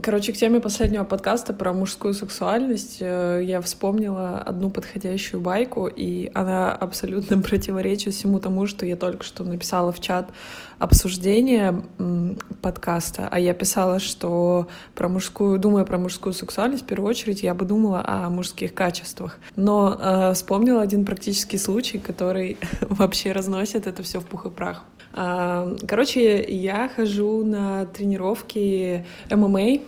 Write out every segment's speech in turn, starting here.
Короче, к теме последнего подкаста про мужскую сексуальность э, я вспомнила одну подходящую байку, и она абсолютно противоречит всему тому, что я только что написала в чат обсуждения подкаста, а я писала, что про мужскую, думая про мужскую сексуальность, в первую очередь я бы думала о мужских качествах. Но э, вспомнила один практический случай, который вообще разносит это все в пух и прах. Э, короче, я хожу на тренировки ММА,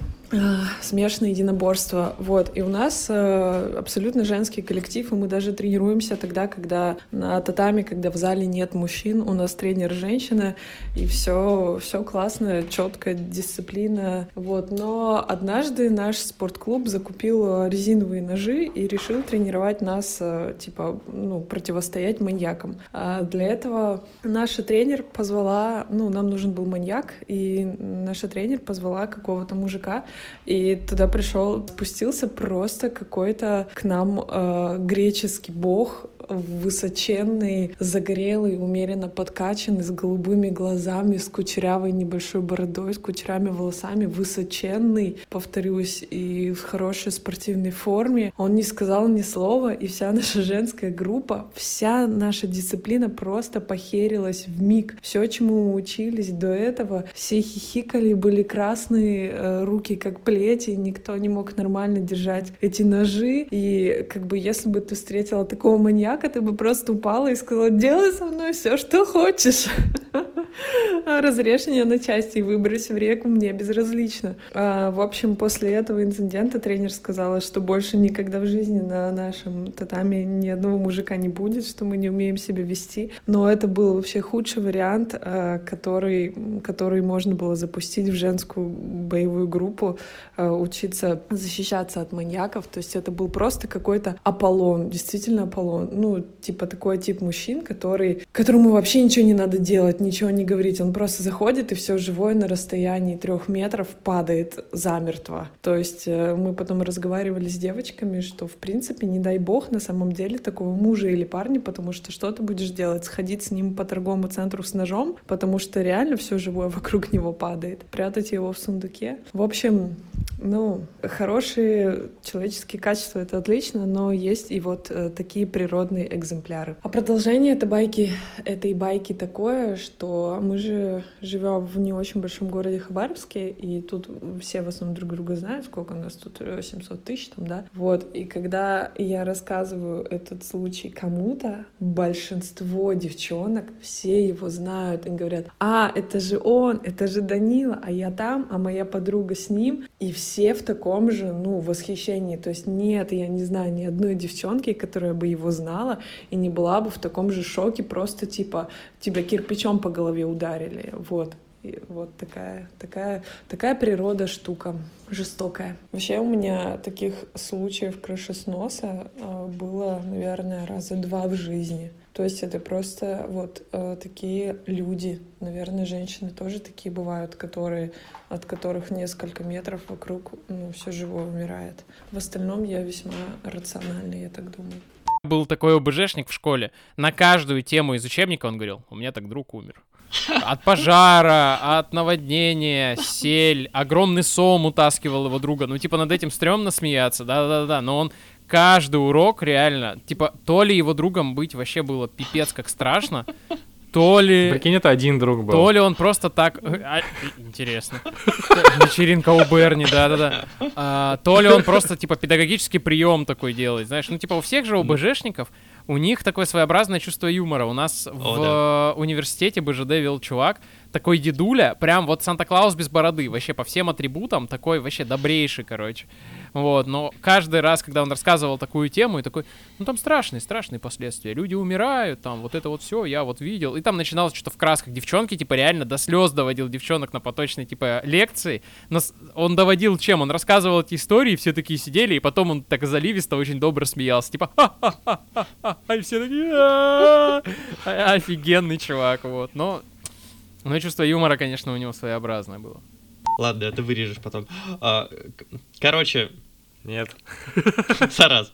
смешанное единоборство. Вот. И у нас э, абсолютно женский коллектив, и мы даже тренируемся тогда, когда на татами, когда в зале нет мужчин, у нас тренер женщина, и все, все классно, четко, дисциплина. Вот. Но однажды наш спортклуб закупил резиновые ножи и решил тренировать нас, э, типа, ну, противостоять маньякам. А для этого наша тренер позвала, ну, нам нужен был маньяк, и наша тренер позвала какого-то мужика, и туда пришел, спустился просто какой-то к нам э, греческий бог, высоченный, загорелый, умеренно подкачанный, с голубыми глазами, с кучерявой небольшой бородой, с кучерями волосами, высоченный, повторюсь, и в хорошей спортивной форме. Он не сказал ни слова, и вся наша женская группа, вся наша дисциплина просто похерилась в миг. Все, чему мы учились до этого, все хихикали, были красные э, руки, как плети, никто не мог нормально держать эти ножи. И как бы если бы ты встретила такого маньяка, ты бы просто упала и сказала, делай со мной все, что хочешь. Разрежь меня на части и выбрось в реку, мне безразлично. А, в общем, после этого инцидента тренер сказала, что больше никогда в жизни на нашем татами ни одного мужика не будет, что мы не умеем себя вести. Но это был вообще худший вариант, а, который, который можно было запустить в женскую боевую группу, а, учиться защищаться от маньяков. То есть это был просто какой-то Аполлон, действительно Аполлон. Ну, типа такой тип мужчин, который, которому вообще ничего не надо делать, ничего не говорить. Он просто заходит и все живое на расстоянии трех метров падает замертво. То есть э, мы потом разговаривали с девочками, что в принципе, не дай бог, на самом деле такого мужа или парня, потому что что ты будешь делать? Сходить с ним по торговому центру с ножом, потому что реально все живое вокруг него падает. Прятать его в сундуке. В общем, ну, хорошие человеческие качества — это отлично, но есть и вот э, такие природные экземпляры. А продолжение этой байки, этой байки такое, что мы же живем в не очень большом городе Хабаровске, и тут все в основном друг друга знают, сколько у нас тут 700 э, тысяч там, да? Вот, и когда я рассказываю этот случай кому-то, большинство девчонок, все его знают и говорят, а, это же он, это же Данила, а я там, а моя подруга с ним, и все в таком же, ну, восхищении. То есть нет, я не знаю ни одной девчонки, которая бы его знала и не была бы в таком же шоке, просто типа тебя кирпичом по голове ударили. Вот. И вот такая, такая, такая природа штука жестокая. Вообще у меня таких случаев крышесноса э, было, наверное, раза два в жизни. То есть это просто вот э, такие люди, наверное, женщины тоже такие бывают, которые от которых несколько метров вокруг ну, все живое умирает. В остальном я весьма рациональный, я так думаю. Был такой ОБЖшник в школе. На каждую тему из учебника он говорил, у меня так друг умер. От пожара, от наводнения, сель, огромный сом утаскивал его друга. Ну, типа, над этим стрёмно смеяться, да-да-да, но он каждый урок реально, типа, то ли его другом быть вообще было пипец как страшно, то ли... Прикинь, это один друг был. То ли он просто так... А, интересно. Вечеринка у Берни, да-да-да. А, то ли он просто, типа, педагогический прием такой делает, знаешь. Ну, типа, у всех же ОБЖшников у них такое своеобразное чувство юмора. У нас О, в да. университете БЖД вел чувак, такой дедуля, прям вот Санта-Клаус без бороды, вообще по всем атрибутам, такой вообще добрейший, короче. Вот, но каждый раз, когда он рассказывал такую тему, и такой, ну там страшные, страшные последствия, люди умирают, там вот это вот все, я вот видел. И там начиналось что-то в красках. Девчонки, типа, реально до слез доводил девчонок на поточной, типа, лекции. Но он доводил чем? Он рассказывал эти истории, все такие сидели, и потом он так заливисто очень добро смеялся, типа, ха-ха-ха-ха, и все такие, офигенный чувак, вот. Но ну, чувство юмора, конечно, у него своеобразное было. Ладно, это вырежешь потом. А, короче... Нет. Сарас.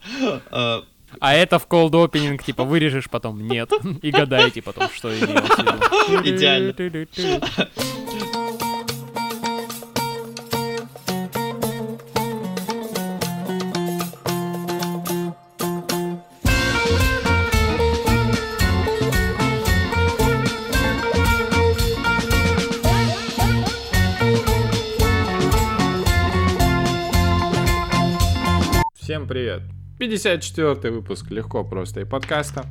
А, а это в cold opening, типа, вырежешь потом? Нет. И гадаете потом, что я делал. Идеально. Всем привет. 54 выпуск «Легко, просто» и подкаста.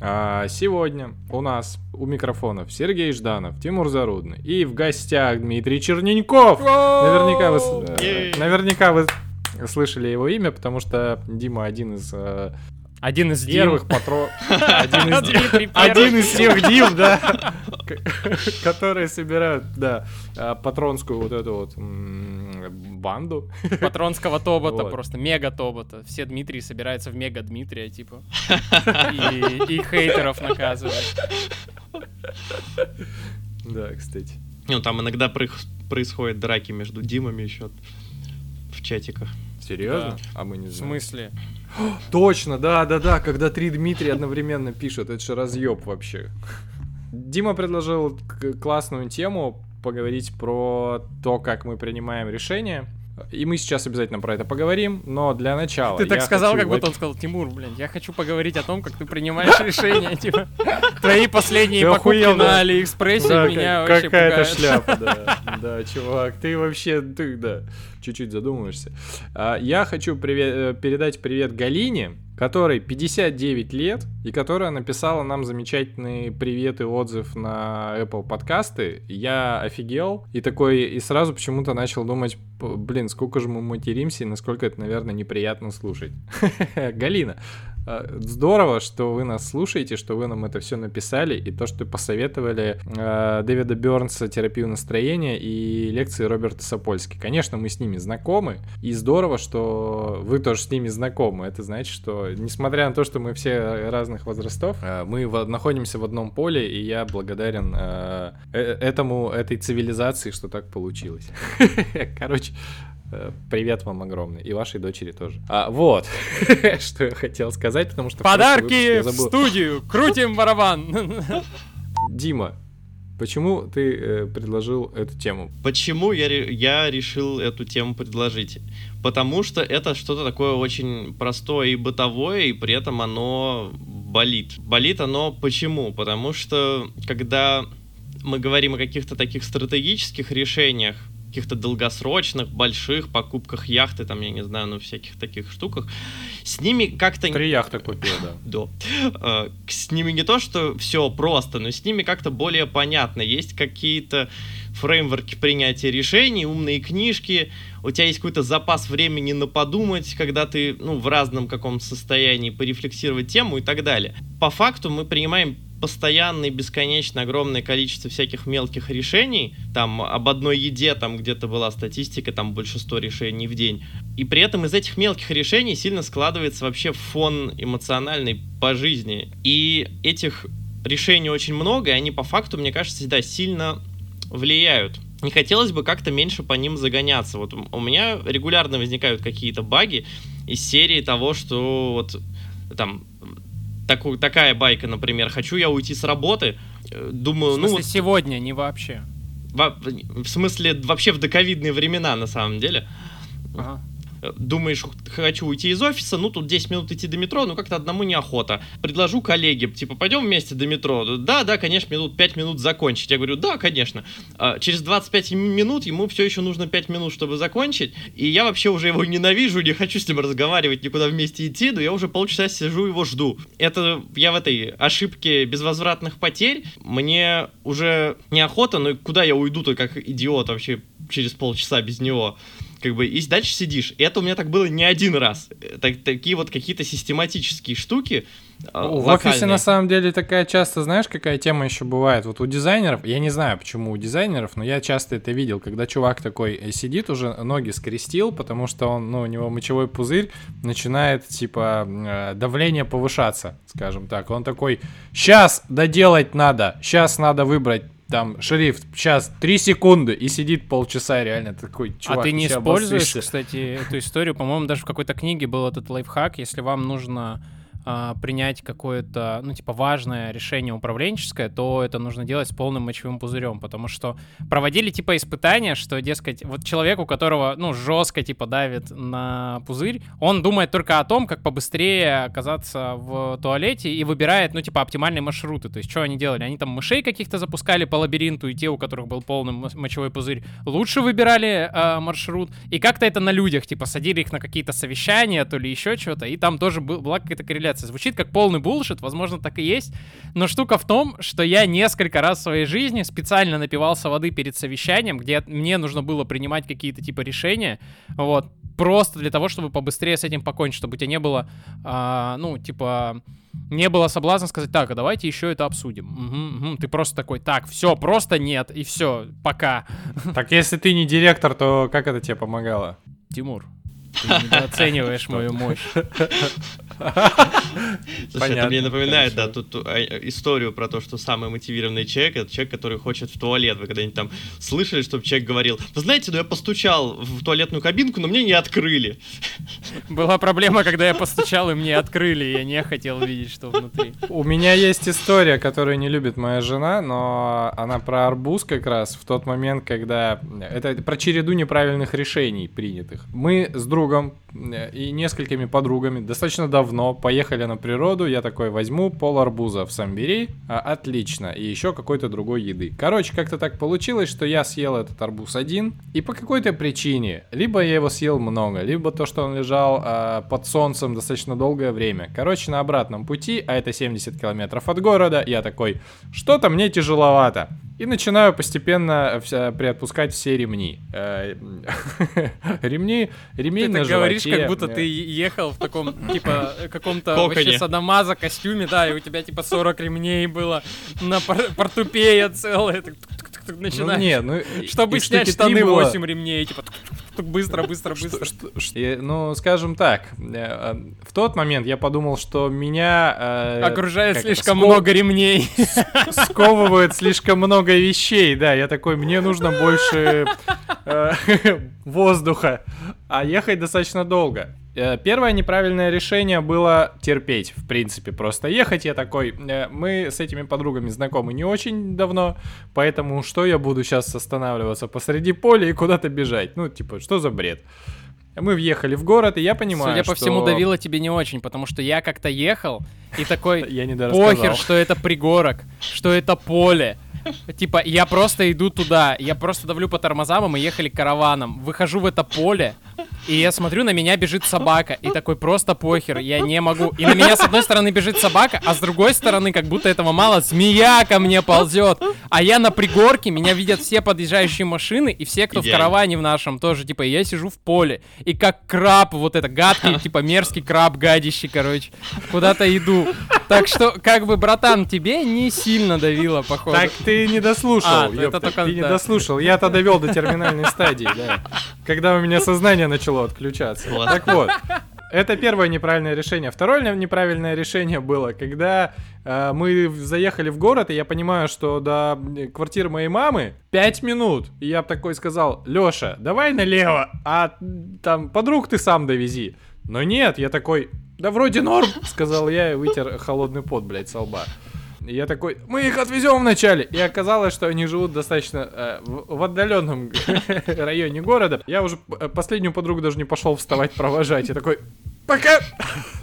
А сегодня у нас у микрофонов Сергей Жданов, Тимур Зарудный и в гостях Дмитрий Черненьков. Наверняка вы, э, наверняка вы слышали его имя, потому что Дима один из э, Один из первых Дим. патро... Один из тех Дим, да, которые собирают, да, а, патронскую вот эту вот банду. Патронского тобота, просто мега тобота. Все Дмитрии собираются в мега Дмитрия, типа. И, хейтеров наказывают. Да, кстати. Ну, там иногда происходят драки между Димами еще в чатиках. Серьезно? Да. А мы не В знаем. смысле? Точно, да, да, да, когда три Дмитрия одновременно пишут, это же разъеб вообще. Дима предложил классную тему поговорить про то, как мы принимаем решения. И мы сейчас обязательно про это поговорим, но для начала Ты так сказал, хочу как будто он сказал, Тимур, блин, я хочу поговорить о том, как ты принимаешь решения, типа. Твои последние покупки на Алиэкспрессе меня вообще какая-то шляпа, да. Да, чувак, ты вообще, ты, да, чуть-чуть задумываешься. А, Я хочу э, передать привет Галине, которой 59 лет, и которая написала нам замечательный привет и отзыв на Apple подкасты. Я офигел, и такой, и сразу почему-то начал думать, «П- блин, сколько же мы материмся, и насколько это, наверное, неприятно слушать. Галина, Здорово, что вы нас слушаете, что вы нам это все написали, и то, что посоветовали э, Дэвида Бернса «Терапию настроения» и лекции Роберта Сапольски. Конечно, мы с ними знакомы, и здорово, что вы тоже с ними знакомы. Это значит, что, несмотря на то, что мы все разных возрастов, э, мы во- находимся в одном поле, и я благодарен э, э- этому, этой цивилизации, что так получилось. Короче, Э, Привет вам огромный. И вашей дочери тоже. А, вот, что я хотел сказать, потому что... Подарки в забыл. студию! Крутим барабан! Дима, почему ты э, предложил эту тему? Почему я, я решил эту тему предложить? Потому что это что-то такое очень простое и бытовое, и при этом оно болит. Болит оно почему? Потому что когда мы говорим о каких-то таких стратегических решениях, каких-то долгосрочных, больших покупках яхты, там, я не знаю, ну, всяких таких штуках, с ними как-то... Три яхты купил, да. Да. К- С ними не то, что все просто, но с ними как-то более понятно. Есть какие-то фреймворки принятия решений, умные книжки, у тебя есть какой-то запас времени на подумать, когда ты ну, в разном каком состоянии порефлексировать тему и так далее. По факту мы принимаем постоянное, бесконечно огромное количество всяких мелких решений. Там об одной еде там где-то была статистика, там больше 100 решений в день. И при этом из этих мелких решений сильно складывается вообще фон эмоциональный по жизни. И этих решений очень много, и они по факту, мне кажется, всегда сильно влияют. Не хотелось бы как-то меньше по ним загоняться. Вот у меня регулярно возникают какие-то баги из серии того, что вот там таку- такая байка, например, хочу я уйти с работы, э, думаю, В ну смысле, вот сегодня, не вообще. во- в смысле вообще в доковидные времена на самом деле. Ага. Думаешь, хочу уйти из офиса, ну тут 10 минут идти до метро, ну как-то одному неохота. Предложу коллеге, типа, пойдем вместе до метро. Да, да, конечно, минут 5 минут закончить. Я говорю, да, конечно. А через 25 м- минут ему все еще нужно 5 минут, чтобы закончить. И я вообще уже его ненавижу, не хочу с ним разговаривать, никуда вместе идти, но я уже полчаса сижу его жду. Это я в этой ошибке безвозвратных потерь. Мне уже неохота, но куда я уйду-то как идиот вообще через полчаса без него? Как бы, и дальше сидишь. И это у меня так было не один раз. Так, такие вот какие-то систематические штуки. э, В офисе локальные. на самом деле такая часто, знаешь, какая тема еще бывает. Вот у дизайнеров, я не знаю, почему у дизайнеров, но я часто это видел, когда чувак такой э, сидит уже, ноги скрестил, потому что он, ну, у него мочевой пузырь начинает, типа, э, давление повышаться, скажем так. Он такой, сейчас доделать надо, сейчас надо выбрать там шрифт, сейчас 3 секунды, и сидит полчаса реально такой, чувак, а ты не используешь, обоссышься». кстати, эту историю? По-моему, даже в какой-то книге был этот лайфхак, если вам нужно а, принять какое-то, ну, типа, важное решение управленческое, то это нужно делать с полным мочевым пузырем, потому что проводили, типа, испытания, что, дескать, вот человек, у которого, ну, жестко, типа, давит на пузырь, он думает только о том, как побыстрее оказаться в туалете и выбирает, ну, типа, оптимальные маршруты. То есть, что они делали? Они там мышей каких-то запускали по лабиринту, и те, у которых был полный мочевой пузырь, лучше выбирали э, маршрут. И как-то это на людях, типа, садили их на какие-то совещания, то ли еще что-то, и там тоже был, была какая-то корреляция. Звучит как полный булшит, возможно, так и есть. Но штука в том, что я несколько раз в своей жизни специально напивался воды перед совещанием, где мне нужно было принимать какие-то, типа, решения, вот, просто для того, чтобы побыстрее с этим покончить, чтобы у тебя не было, а, ну, типа, не было соблазна сказать, так, а давайте еще это обсудим. Угу, угу. Ты просто такой, так, все, просто нет, и все, пока. Так если ты не директор, то как это тебе помогало? Тимур, ты недооцениваешь мою мощь. Слушай, это мне напоминает, да, тут а, историю про то, что самый мотивированный человек это человек, который хочет в туалет. Вы когда-нибудь там слышали, чтобы человек говорил, вы знаете, ну я постучал в туалетную кабинку, но мне не открыли. Была проблема, когда я постучал, и мне открыли, я не хотел видеть, что внутри. У меня есть история, которую не любит моя жена, но она про арбуз как раз в тот момент, когда... Это про череду неправильных решений принятых. Мы с другом э, и несколькими подругами достаточно давно поехали на природу, я такой возьму пол арбуза в Самбери, а, отлично, и еще какой-то другой еды. Короче, как-то так получилось, что я съел этот арбуз один, и по какой-то причине, либо я его съел много, либо то, что он лежал а, под солнцем достаточно долгое время. Короче, на обратном пути, а это 70 километров от города, я такой, что-то мне тяжеловато. И начинаю постепенно вся, приотпускать все ремни. Э, ремни, ремни Ты на так говоришь, как будто ты ехал в таком, типа, каком-то вообще садомаза костюме, да, и у тебя, типа, 40 ремней было на портупея целая. Начинаешь. Ну, не, ну, Чтобы снять штаны 8 ремней, типа, быстро, быстро, быстро. Ну, скажем так, э, в тот момент я подумал, что меня... Э, Окружает слишком много ремней. Сковывает слишком много вещей, да. Я такой, мне нужно больше э, воздуха, а ехать достаточно долго. Первое неправильное решение было терпеть, в принципе, просто ехать. Я такой, мы с этими подругами знакомы не очень давно, поэтому что я буду сейчас останавливаться посреди поля и куда-то бежать? Ну, типа, что за бред? Мы въехали в город, и я понимаю, Судя что... по всему, давило тебе не очень, потому что я как-то ехал, и такой, я не похер, что это пригорок, что это поле. Типа, я просто иду туда, я просто давлю по тормозам, и мы ехали караваном. Выхожу в это поле, и я смотрю, на меня бежит собака, и такой просто похер, я не могу. И на меня с одной стороны бежит собака, а с другой стороны, как будто этого мало, змея ко мне ползет. А я на пригорке, меня видят все подъезжающие машины, и все, кто Идеально. в караване в нашем тоже, типа, я сижу в поле. И как краб, вот это гадкий, типа, мерзкий краб, гадящий, короче, куда-то иду. Так что, как бы, братан, тебе не сильно давило, походу. Так ты не дослушал, а, ёпта, это только, ты да. не дослушал. Я-то довел до терминальной стадии, да. Когда у меня сознание начало отключаться. Вот. Так вот, это первое неправильное решение. Второе неправильное решение было, когда э, мы заехали в город, и я понимаю, что до квартиры моей мамы 5 минут. И я такой сказал, Лёша, давай налево, а там подруг ты сам довези. Но нет, я такой, да вроде норм, сказал я и вытер холодный пот, блядь, со лба. И я такой, мы их отвезем вначале. И оказалось, что они живут достаточно э, в, в отдаленном районе города. Я уже э, последнюю подругу даже не пошел вставать провожать. Я такой, пока!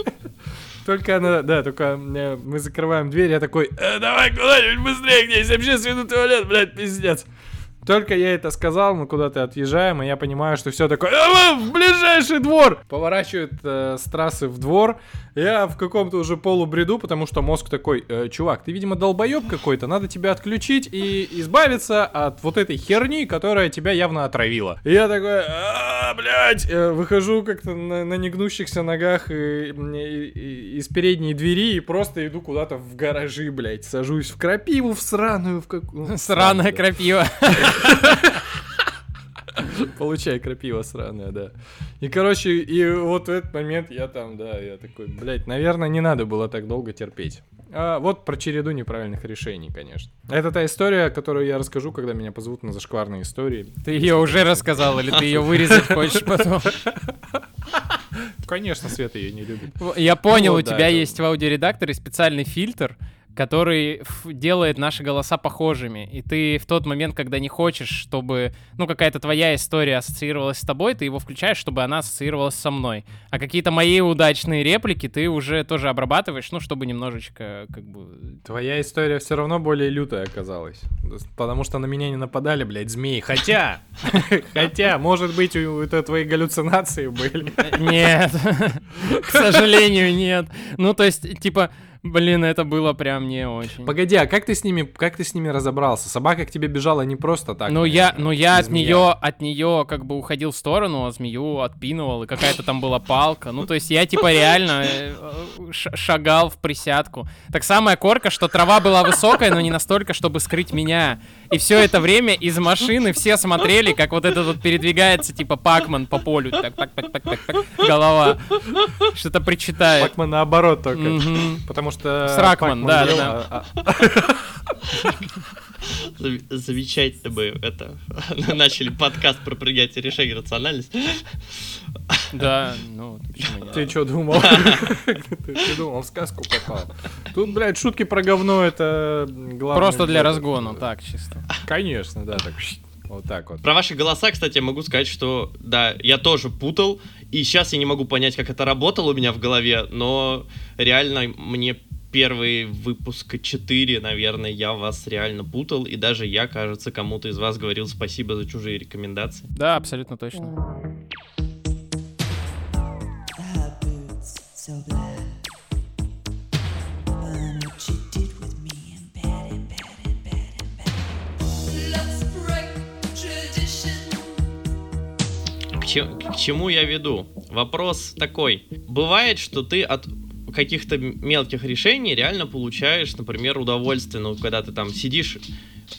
Только она, да, только э, мы закрываем дверь, я такой, э, давай куда-нибудь быстрее, где есть общественный туалет, блядь, пиздец. Только я это сказал, мы куда-то отъезжаем, и я понимаю, что все такое, а, в ближайший двор! Поворачивает э, с трассы в двор, я в каком-то уже полубреду, потому что мозг такой, э, чувак, ты, видимо, долбоеб какой-то, надо тебя отключить и избавиться от вот этой херни, которая тебя явно отравила. И я такой, а, блядь, э, выхожу как-то на, на негнущихся ногах и, и, и, из передней двери и просто иду куда-то в гаражи, блядь, сажусь в крапиву, в сраную, в какую... Сраная крапива. Получай крапива сраная, да. И, короче, и вот в этот момент я там, да, я такой, блядь, наверное, не надо было так долго терпеть. А вот про череду неправильных решений, конечно. Это та история, которую я расскажу, когда меня позовут на зашкварные истории. Ты ее уже рассказал, или ты ее вырезать хочешь потом? Конечно, Света ее не любит. Я понял, Вот, у тебя есть в аудиоредакторе специальный фильтр, который делает наши голоса похожими. И ты в тот момент, когда не хочешь, чтобы, ну, какая-то твоя история ассоциировалась с тобой, ты его включаешь, чтобы она ассоциировалась со мной. А какие-то мои удачные реплики ты уже тоже обрабатываешь, ну, чтобы немножечко, как бы... Твоя история все равно более лютая оказалась. Потому что на меня не нападали, блядь, змеи. Хотя, хотя, может быть, это твои галлюцинации были. Нет, к сожалению, нет. Ну, то есть, типа, блин, это было прям не очень. Погоди, а как ты с ними, как ты с ними разобрался? Собака к тебе бежала не просто так. Ну я, ну я от змея. нее, от нее как бы уходил в сторону, а змею отпинывал, и какая-то там была палка. Ну то есть я типа реально э, ш- шагал в присядку. Так самая корка, что трава была высокая, но не настолько, чтобы скрыть меня. И все это время из машины все смотрели, как вот этот вот передвигается типа Пакман по полю, так, так, так, так, так, так, голова, что-то причитает. Пакман наоборот только. Потому что... Сракман, Пакман да, да, а- а- Замечательно мы это начали подкаст про принятие решений и рациональность. Да, ну почему? Ты что думал? Ты думал, в сказку попал. Тут, блядь, шутки про говно, это главное. Просто для разгона, так чисто. Конечно, да, так. Вот так вот. Про ваши голоса, кстати, я могу сказать, что да, я тоже путал, и сейчас я не могу понять, как это работало у меня в голове, но реально мне первый выпуск 4, наверное, я вас реально путал, и даже я, кажется, кому-то из вас говорил спасибо за чужие рекомендации. Да, абсолютно точно. К чему я веду? Вопрос такой. Бывает, что ты от каких-то мелких решений реально получаешь, например, удовольствие. Ну, когда ты там сидишь,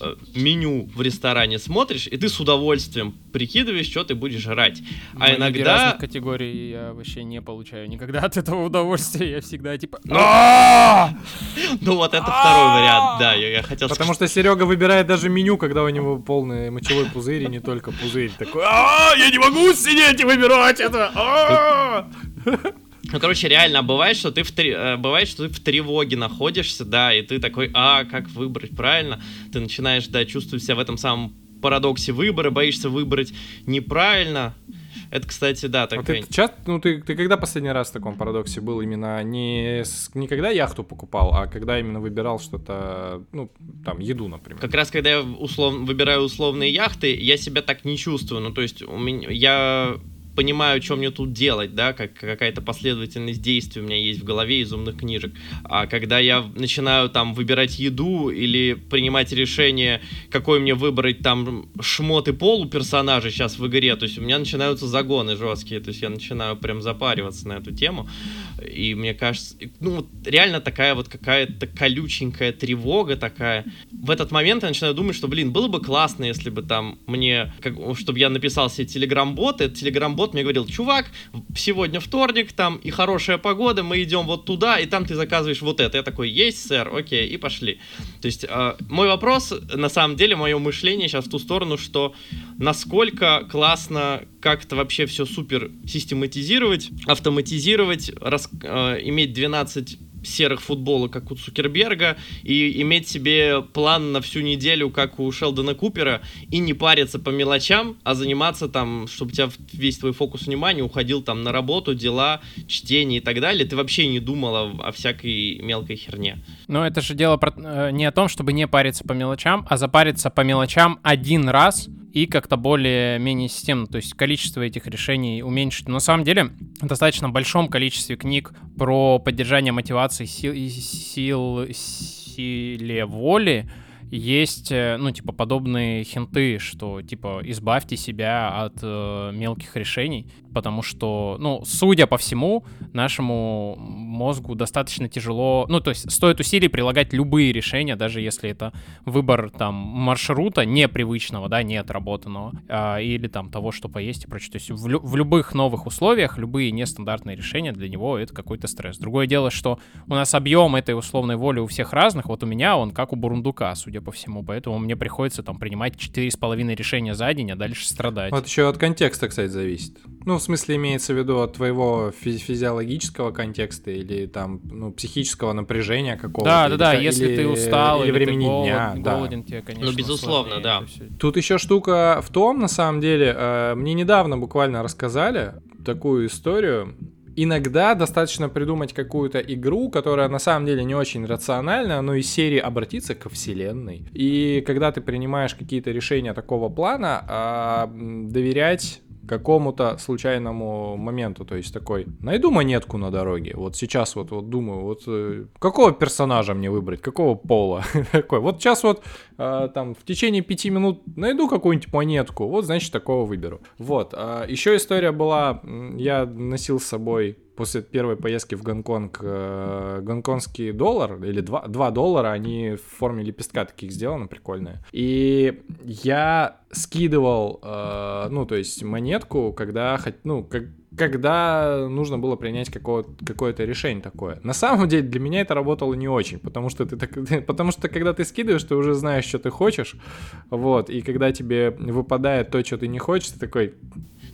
э, меню в ресторане смотришь, и ты с удовольствием прикидываешь, что ты будешь жрать. А Многие иногда... разных категорий я вообще не получаю никогда от этого удовольствия. Я всегда типа... Ну, ну, вот это второй вариант, да, я, хотел Потому что Серега выбирает даже меню, когда у него полный мочевой пузырь, и не только пузырь. Такой, а я не могу сидеть и выбирать это! А!» Ну, короче, реально, бывает, что ты в тре- э, бывает, что ты в тревоге находишься, да, и ты такой, а, как выбрать правильно? Ты начинаешь, да, чувствовать себя в этом самом парадоксе выбора, боишься выбрать неправильно. Это, кстати, да, А такая... ты часто, ну ты, ты когда последний раз в таком парадоксе был именно не, с- не когда яхту покупал, а когда именно выбирал что-то, ну, там, еду, например. Как раз когда я услов... выбираю условные яхты, я себя так не чувствую. Ну, то есть, у меня... я понимаю, что мне тут делать, да, как какая-то последовательность действий у меня есть в голове из умных книжек. А когда я начинаю там выбирать еду или принимать решение, какой мне выбрать там шмот и пол у персонажа сейчас в игре, то есть у меня начинаются загоны жесткие, то есть я начинаю прям запариваться на эту тему. И мне кажется, ну, реально такая вот какая-то колюченькая тревога такая. В этот момент я начинаю думать, что, блин, было бы классно, если бы там мне, как, чтобы я написал себе телеграм-бот, этот телеграм-бот мне говорил, чувак, сегодня вторник, там и хорошая погода, мы идем вот туда, и там ты заказываешь вот это. Я такой, есть, сэр, окей, и пошли. То есть э, мой вопрос, на самом деле, мое мышление сейчас в ту сторону, что насколько классно как-то вообще все супер систематизировать, автоматизировать, рас- э, иметь 12 серых футболок, как у Цукерберга, и иметь себе план на всю неделю, как у Шелдона Купера, и не париться по мелочам, а заниматься там, чтобы у тебя весь твой фокус внимания уходил там на работу, дела, чтение и так далее. Ты вообще не думал о, всякой мелкой херне. Но это же дело э, не о том, чтобы не париться по мелочам, а запариться по мелочам один раз и как-то более-менее системно, то есть количество этих решений уменьшить. Но на самом деле в достаточно большом количестве книг про поддержание мотивации сил, сил силе воли есть, э, ну, типа, подобные хинты, что, типа, избавьте себя от э, мелких решений, потому что, ну, судя по всему, нашему мозгу достаточно тяжело, ну, то есть стоит усилий прилагать любые решения, даже если это выбор там маршрута непривычного, да, не отработанного, а, или там того, что поесть и прочее. То есть в, лю- в любых новых условиях, любые нестандартные решения для него это какой-то стресс. Другое дело, что у нас объем этой условной воли у всех разных, вот у меня он как у бурундука, судя по всему, поэтому мне приходится там принимать 4,5 решения за день, а дальше страдать. Вот еще от контекста, кстати, зависит. Ну, в смысле, имеется в виду от твоего фи- физиологического контекста или там, ну, психического напряжения какого-то. Да, да, да, если или- ты устал, или или, времени ты голод- дня. да. голоден, тебе, конечно, Ну, безусловно, да. Тут еще штука в том, на самом деле, э, мне недавно буквально рассказали такую историю. Иногда достаточно придумать какую-то игру, которая на самом деле не очень рациональна, но из серии обратиться ко вселенной. И когда ты принимаешь какие-то решения такого плана, а, доверять какому-то случайному моменту, то есть такой, найду монетку на дороге, вот сейчас вот, вот думаю, вот э, какого персонажа мне выбрать, какого пола, такой, вот сейчас вот э, там в течение пяти минут найду какую-нибудь монетку, вот значит такого выберу. Вот, еще история была, я носил с собой после первой поездки в Гонконг э, гонконгский доллар или 2, 2 доллара, они в форме лепестка таких сделаны, прикольные. И я скидывал, э, ну, то есть монетку, когда, ну, как, когда нужно было принять какое- какое-то решение такое. На самом деле для меня это работало не очень, потому что ты так, потому что когда ты скидываешь, ты уже знаешь, что ты хочешь, вот, и когда тебе выпадает то, что ты не хочешь, ты такой,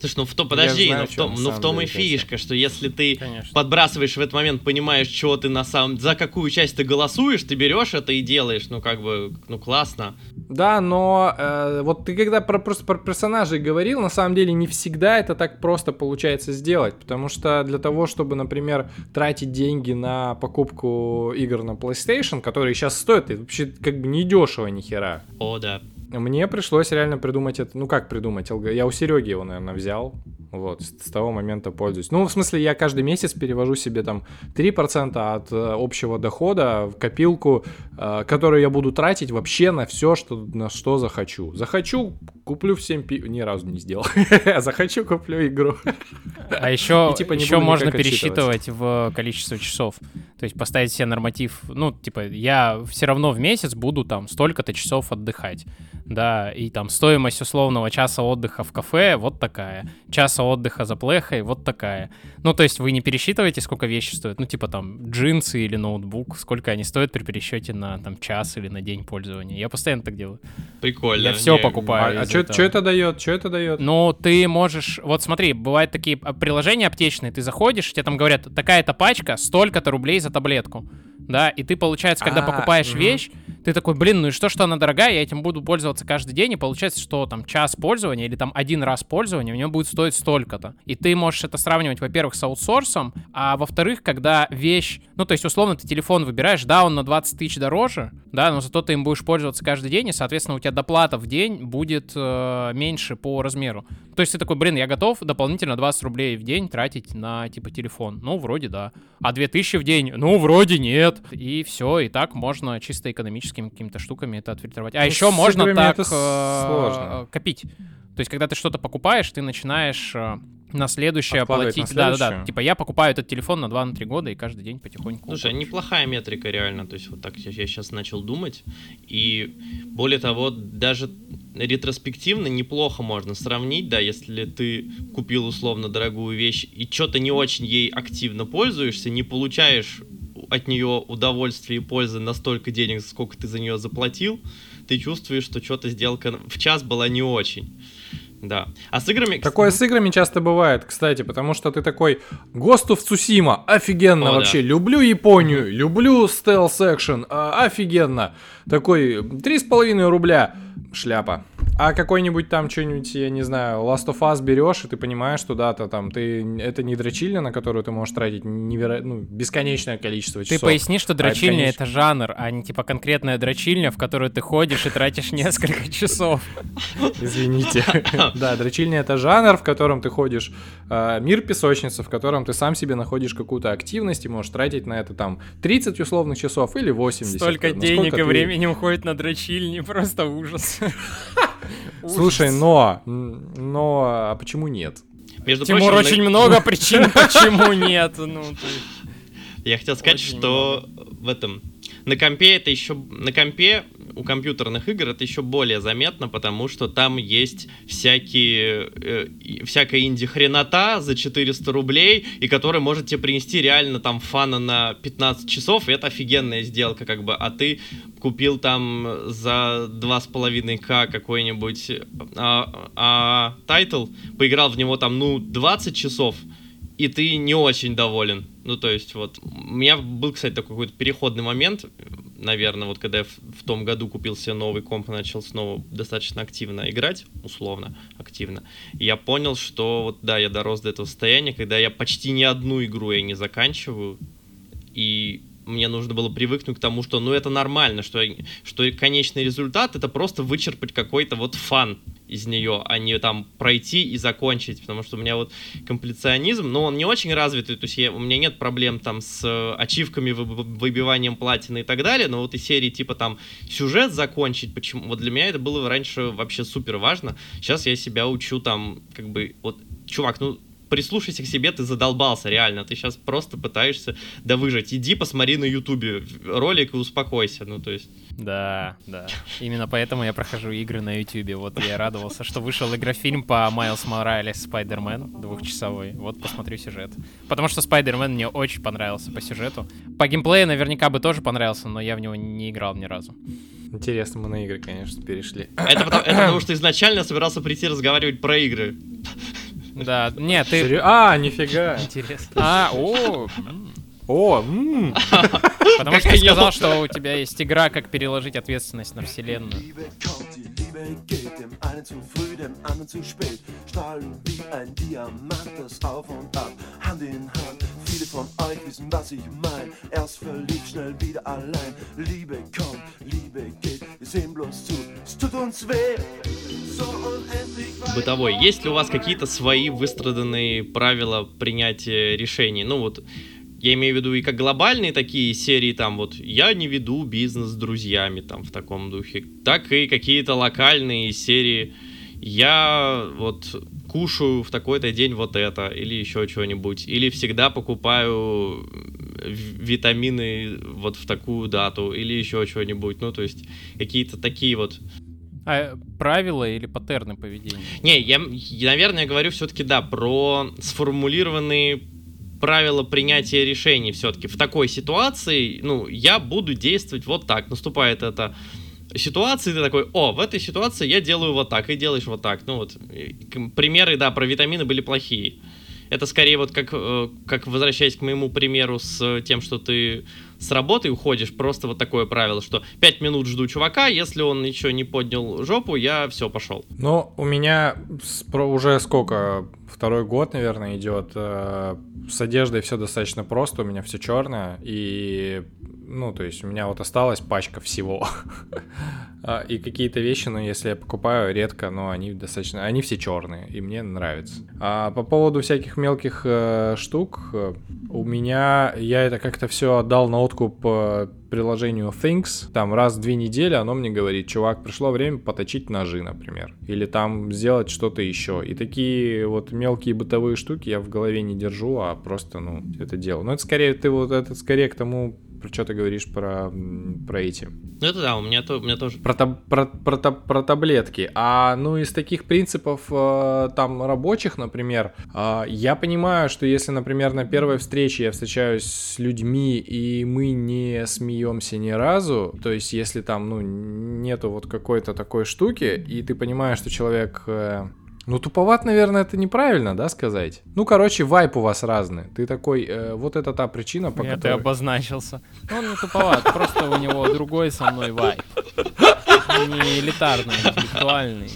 Слушай, ну в том, подожди, знаю, ну, в том, ну в том и деле, конечно. фишка, что если ты Конечно. подбрасываешь в этот момент, понимаешь, чего ты на самом... За какую часть ты голосуешь, ты берешь это и делаешь, ну как бы, ну классно. Да, но э, вот ты когда про, просто про персонажей говорил, на самом деле не всегда это так просто получается сделать, потому что для того, чтобы, например, тратить деньги на покупку игр на PlayStation, которые сейчас стоят и вообще как бы не дешево ни хера, О, да. Мне пришлось реально придумать это, ну как придумать, я у Сереги его, наверное, взял, вот, с, того момента пользуюсь. Ну, в смысле, я каждый месяц перевожу себе там 3% от э, общего дохода в копилку, э, которую я буду тратить вообще на все, что, на что захочу. Захочу, куплю всем пи... Ни разу не сделал. Захочу, куплю игру. А еще, И, типа, еще можно пересчитывать в количество часов. То есть поставить себе норматив, ну, типа, я все равно в месяц буду там столько-то часов отдыхать. Да, и там стоимость условного часа отдыха в кафе вот такая. Часа отдыха за плехой вот такая. Ну, то есть вы не пересчитываете, сколько вещи стоят. Ну, типа там джинсы или ноутбук, сколько они стоят при пересчете на там час или на день пользования. Я постоянно так делаю. Прикольно. Я все Не, покупаю. А из что это дает? Что это дает? Ну, ты можешь... Вот смотри, бывают такие а, приложения аптечные, ты заходишь, тебе там говорят, такая-то пачка, столько-то рублей за таблетку. Да, и ты, получается, когда А, покупаешь мгм. вещь, ты такой, блин, ну и что, что она дорогая, я этим буду пользоваться каждый день, и получается, что там час пользования или там один раз пользования у него будет стоить столько-то. И ты можешь это сравнивать, во-первых, с аутсорсом, а во-вторых, когда вещь, ну, то есть, условно, ты телефон выбираешь, да, он на 20 тысяч дороже, да, но зато ты им будешь пользоваться каждый день, и, соответственно, у тебя доплата в день будет э, меньше по размеру. То есть ты такой, блин, я готов дополнительно 20 рублей в день тратить на, типа, телефон. Ну, вроде да. А 2000 в день? Ну, вроде нет. И все, и так можно чисто экономическими какими-то штуками это отфильтровать. А Ну, еще можно так это э, сложно. копить. То есть, когда ты что-то покупаешь, ты начинаешь э, на следующее Откладывать платить. на Да, да, да. Типа я покупаю этот телефон на 2-3 года и каждый день потихоньку. Слушай, неплохая метрика реально, то есть вот так я, сейчас начал думать, и более того, даже ретроспективно неплохо можно сравнить, да, если ты купил условно дорогую вещь и что-то не очень ей активно пользуешься, не получаешь от нее удовольствия и пользы на столько денег, сколько ты за нее заплатил, ты чувствуешь, что что-то сделка в час была не очень. Да. А с играми... Такое с играми часто бывает, кстати, потому что ты такой Ghost of Tsushima, офигенно О, вообще, да. люблю Японию, люблю стелс экшен, а, офигенно. Такой, три с половиной рубля, шляпа. А какой-нибудь там что-нибудь, я не знаю, Last of Us берешь, и ты понимаешь, что да-то там, ты, это не дрочильня, на которую ты можешь тратить неверо... ну, бесконечное количество Ты часов. поясни, что дрочильня конечно. это жанр, а не типа конкретная дрочильня, в которую ты ходишь и тратишь несколько часов. Извините. Да, дрочильня это жанр, в котором ты ходишь, э, мир песочницы, в котором ты сам себе находишь какую-то активность и можешь тратить на это там 30 условных часов или 80. Столько денег и ты- времени уходит на дрочильни, просто ужас. Слушай, но, но, а почему нет? Между Тимур, прочим, очень на- много причин, почему нет. Ну, есть- Я хотел сказать, Очень что в этом на компе это еще на компе у компьютерных игр это еще более заметно, потому что там есть всякие э, всякая инди хренота за 400 рублей, и которая может тебе принести реально там фана на 15 часов, и это офигенная сделка, как бы, а ты купил там за 2,5к какой-нибудь а, а, title, поиграл в него там, ну, 20 часов, и ты не очень доволен. Ну, то есть, вот, у меня был, кстати, такой какой-то переходный момент, наверное, вот когда я в, в том году купил себе новый комп и начал снова достаточно активно играть, условно активно, я понял, что вот, да, я дорос до этого состояния, когда я почти ни одну игру я не заканчиваю, и мне нужно было привыкнуть к тому, что, ну, это нормально, что, что конечный результат это просто вычерпать какой-то вот фан из нее, а не там пройти и закончить, потому что у меня вот комплиционизм, но он не очень развитый, то есть я, у меня нет проблем там с ачивками, вы- вы- выбиванием платины и так далее, но вот из серии типа там сюжет закончить, почему, вот для меня это было раньше вообще супер важно, сейчас я себя учу там, как бы, вот, чувак, ну, прислушайся к себе, ты задолбался, реально. Ты сейчас просто пытаешься да выжить. Иди посмотри на Ютубе ролик и успокойся. Ну, то есть. Да, да. Именно поэтому я прохожу игры на Ютубе. Вот я радовался, что вышел игрофильм по Майлз Моралес Спайдермен двухчасовой. Вот посмотрю сюжет. Потому что Спайдермен мне очень понравился по сюжету. По геймплею наверняка бы тоже понравился, но я в него не играл ни разу. Интересно, мы на игры, конечно, перешли. Это потому, это потому что изначально собирался прийти разговаривать про игры. Да, нет, ты... А, нифига. Интересно. А, о. О, м. потому что ты сказал, что у тебя есть игра, как переложить ответственность на вселенную. Viele von euch wissen, was ich mein. Erst verliebt, schnell wieder allein. Liebe kommt, Liebe geht, wir sehen bloß zu, es tut uns weh. So Бытовой. Есть ли у вас какие-то свои выстраданные правила принятия решений? Ну вот, я имею в виду и как глобальные такие серии, там вот, я не веду бизнес с друзьями, там, в таком духе, так и какие-то локальные серии, я вот кушаю в такой-то день вот это, или еще что-нибудь, или всегда покупаю витамины вот в такую дату, или еще что-нибудь, ну, то есть, какие-то такие вот А правила или паттерны поведения? не, я, я, наверное, говорю все-таки, да, про сформулированные правила принятия решений все-таки. В такой ситуации, ну, я буду действовать вот так. Наступает эта ситуация, и ты такой, о, в этой ситуации я делаю вот так, и делаешь вот так. Ну вот, примеры, да, про витамины были плохие. Это скорее вот как, э, как возвращаясь к моему примеру с тем, что ты с работы уходишь, просто вот такое правило, что 5 минут жду чувака, если он еще не поднял жопу, я все, пошел. Ну, у меня уже сколько, второй год, наверное, идет. э, С одеждой все достаточно просто, у меня все черное, и, ну, то есть у меня вот осталась пачка всего. А, И какие-то вещи, ну, если я покупаю редко, но они достаточно, они все черные, и мне нравится. А по поводу всяких мелких э, штук, э, у меня, я это как-то все отдал на откуп приложению Things. Там раз в две недели оно мне говорит, чувак, пришло время поточить ножи, например. Или там сделать что-то еще. И такие вот мелкие бытовые штуки я в голове не держу, а просто, ну, это делаю. Но это скорее, ты вот, это скорее к тому, про что ты говоришь про, про эти Ну это да, у меня, то, у меня тоже. про, таб- про, про таб- про таблетки. А ну из таких принципов э, там рабочих, например, э, я понимаю, что если, например, на первой встрече я встречаюсь с людьми и мы не смеемся ни разу, то есть если там ну нету вот какой-то такой штуки и ты понимаешь, что человек э, ну, туповат, наверное, это неправильно, да, сказать? Ну, короче, вайп у вас разный. Ты такой, э, вот это та причина, по ты которой... обозначился. Ну, Он не туповат, просто у него другой со мной вайп. Не элитарный, а интеллектуальный.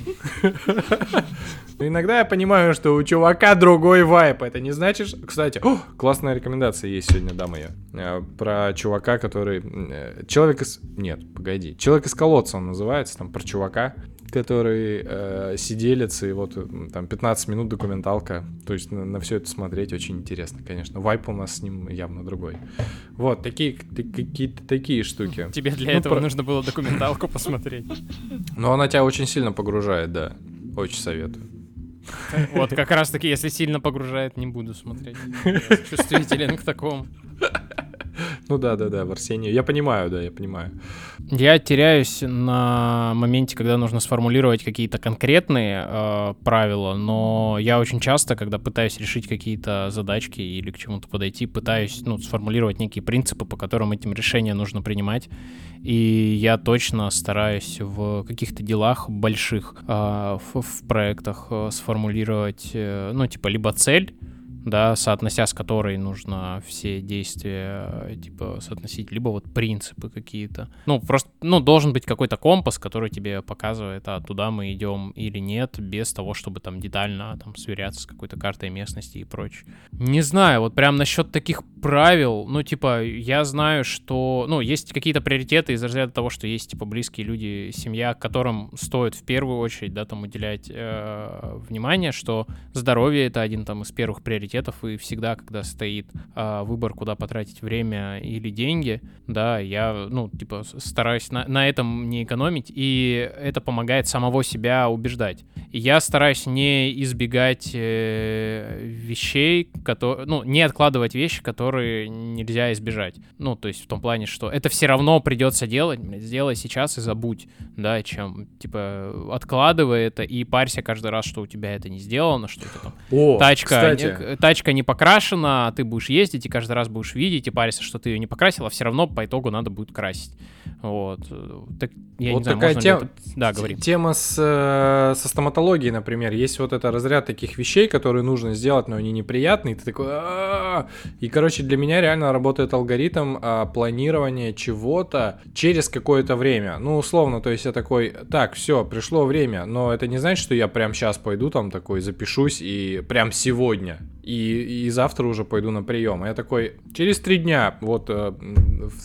Ну, Иногда я понимаю, что у чувака другой вайп. Это не значит... Кстати, о, классная рекомендация есть сегодня, да, моя. Э, Про чувака, который... э, Человек из... Нет, погоди. Человек из колодца он называется, там, про чувака, который э, сиделец, и вот там 15 минут документалка. То есть на, все это смотреть очень интересно, конечно. Вайп у нас с ним явно другой. Вот, такие, какие-то такие штуки. Тебе для Ну, этого про- нужно было документалку посмотреть. Но она тебя очень сильно погружает, да. Очень советую. Вот как раз таки, если сильно погружает, не буду смотреть. Чувствителен к такому. Ну да, да, да, в Арсении. Я понимаю, да, я понимаю. Я теряюсь на моменте, когда нужно сформулировать какие-то конкретные э, правила, но я очень часто, когда пытаюсь решить какие-то задачки или к чему-то подойти, пытаюсь ну, сформулировать некие принципы, по которым этим решения нужно принимать. И я точно стараюсь в каких-то делах больших, э, в, в проектах э, сформулировать, э, ну, типа, либо цель, да, соотнося с которой нужно все действия, э, типа, соотносить, либо вот принципы какие-то. Ну, просто, ну, должен быть какой-то компас, который тебе показывает, а туда мы идем или нет, без того, чтобы там детально там сверяться с какой-то картой местности и прочее. Не знаю, вот прям насчет таких правил, ну, типа, я знаю, что, ну, есть какие-то приоритеты из разряда того, что есть, типа, близкие люди, семья, которым стоит в первую очередь, да, там, уделять э, внимание, что здоровье — это один там из первых приоритетов, и всегда, когда стоит а, выбор, куда потратить время или деньги, да, я, ну, типа, стараюсь на, на этом не экономить, и это помогает самого себя убеждать. И я стараюсь не избегать э, вещей, которые, ну, не откладывать вещи, которые нельзя избежать. Ну, то есть в том плане, что это все равно придется делать, сделай сейчас и забудь, да, чем, типа, откладывай это и парься каждый раз, что у тебя это не сделано, что это там О, тачка, кстати, не- тачка не покрашена, а ты будешь ездить и каждый раз будешь видеть и париться, что ты ее не покрасил, а все равно по итогу надо будет красить. Вот. Так, я Вот не знаю, такая ли тема- это- Да, говори. Тема с, э, со стоматологией, например. Есть вот это разряд таких вещей, которые нужно сделать, но они неприятные. и Ты такой... И, короче, для меня реально работает алгоритм а, планирования чего-то через какое-то время. Ну, условно, то есть я такой, так, все, пришло время, но это не значит, что я прям сейчас пойду там такой, запишусь и прям сегодня. И, и завтра уже пойду на прием. А Я такой, через три дня, вот э,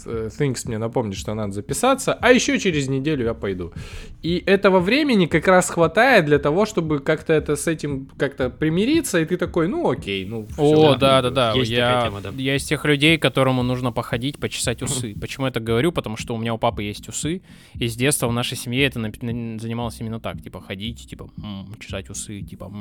э, Things мне напомнит, что надо записаться, а еще через неделю я пойду. И этого времени как раз хватает для того, чтобы как-то это с этим как-то примириться, и ты такой, ну окей, ну О, ладно». да, да, да. Есть я, тема, да. я из тех людей, которому нужно походить, почесать усы. Почему я так говорю? Потому что у меня у папы есть усы, и с детства в нашей семье это занималось именно так. Типа ходить, типа чесать усы, типа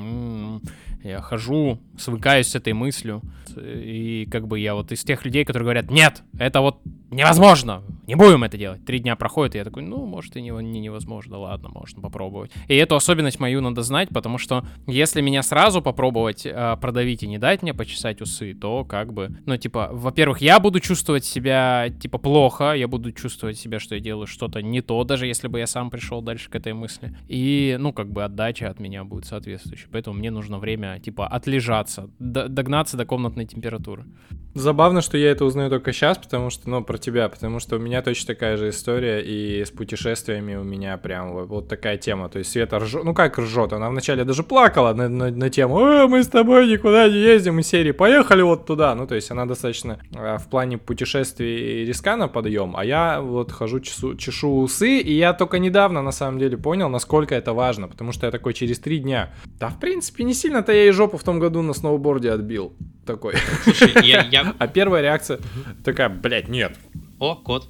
я хожу, свыкаюсь с этой мыслью. И как бы я вот из тех людей, которые говорят, нет, это вот невозможно, не будем это делать. Три дня проходит, и я такой, ну, может, и не, не невозможно, ладно, можно попробовать. И эту особенность мою надо знать, потому что если меня сразу попробовать а, продавить и не дать мне почесать усы, то как бы, ну, типа, во-первых, я буду чувствовать себя, типа, плохо, я буду чувствовать себя, что я делаю что-то не то, даже если бы я сам пришел дальше к этой мысли. И, ну, как бы отдача от меня будет соответствующая. Поэтому мне нужно время, типа, отлежаться, догнаться до комнатной температуры. Забавно, что я это узнаю только сейчас, потому что, ну, про тебя, потому что у меня точно такая же история, и с путешествиями у меня прям вот, вот такая тема. То есть Света ржет, ну как ржет, она вначале даже плакала на, на- на тему, «Э, мы с тобой никуда не ездим, из серии, поехали вот туда. Ну, то есть она достаточно а, в плане путешествий риска на подъем, а я вот хожу, чесу, чешу усы, и я только недавно, на самом деле, понял, насколько это важно, потому что я такой через три дня, да, в принципе, не сильно-то я и жопу в том году на сноуборде отбил. Такой. Слушай, я, я- А первая реакция такая, блядь, нет. О, кот.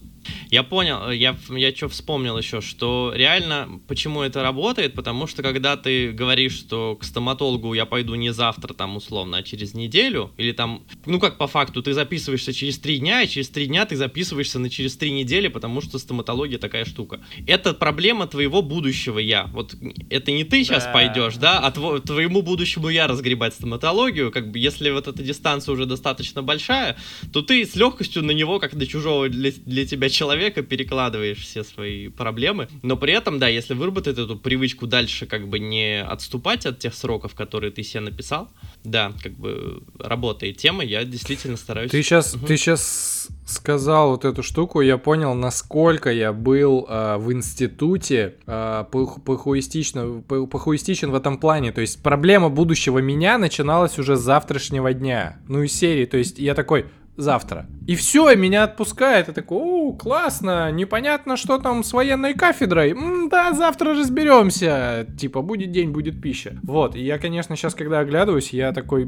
Я понял, э, я, я что вспомнил еще, что реально, почему это работает, потому что когда ты говоришь, что к стоматологу я пойду не завтра, там, условно, а через неделю, или там, ну как по факту, ты записываешься через три дня, и через три дня ты записываешься на через три недели, потому что стоматология такая штука. Это проблема твоего будущего я. Вот это не ты сейчас Да. пойдешь, да, а тво- твоему будущему я разгребать стоматологию, как бы если вот эта дистанция уже достаточно большая, то ты с легкостью на него, как на чужого для, для тебя человека, перекладываешь все свои проблемы. Но при этом, да, если выработать эту привычку дальше как бы не отступать от тех сроков, которые ты себе написал, да, как бы работает тема, я действительно стараюсь... Ты сейчас, Мгм. ты сейчас сказал вот эту штуку, я понял, насколько я был а, в институте похуистично- по- похуистичен в этом плане. То есть проблема будущего меня начиналась уже с завтрашнего дня. Ну, из серии. То есть я такой, завтра. И все, меня отпускает. Я такой, о, классно, непонятно, что там с военной кафедрой. М, да, завтра разберемся. Типа, будет день, будет пища. Вот, и я, конечно, сейчас, когда оглядываюсь, я такой,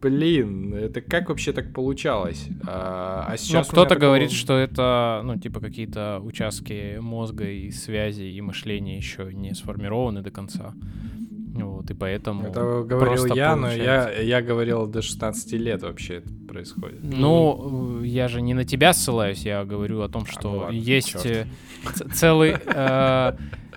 блин, это как вообще так получалось? А, а Ну, сейчас у меня кто-то такого- говорит, что это, ну, типа, какие-то участки мозга и связи, и мышления еще не сформированы до конца. Вот, и поэтому Это говорил я, но я, я говорил до 16 лет вообще. происходит. Ну, я же не на тебя ссылаюсь, я говорю о том, ну что ладно, есть чёрт. э, целый... э,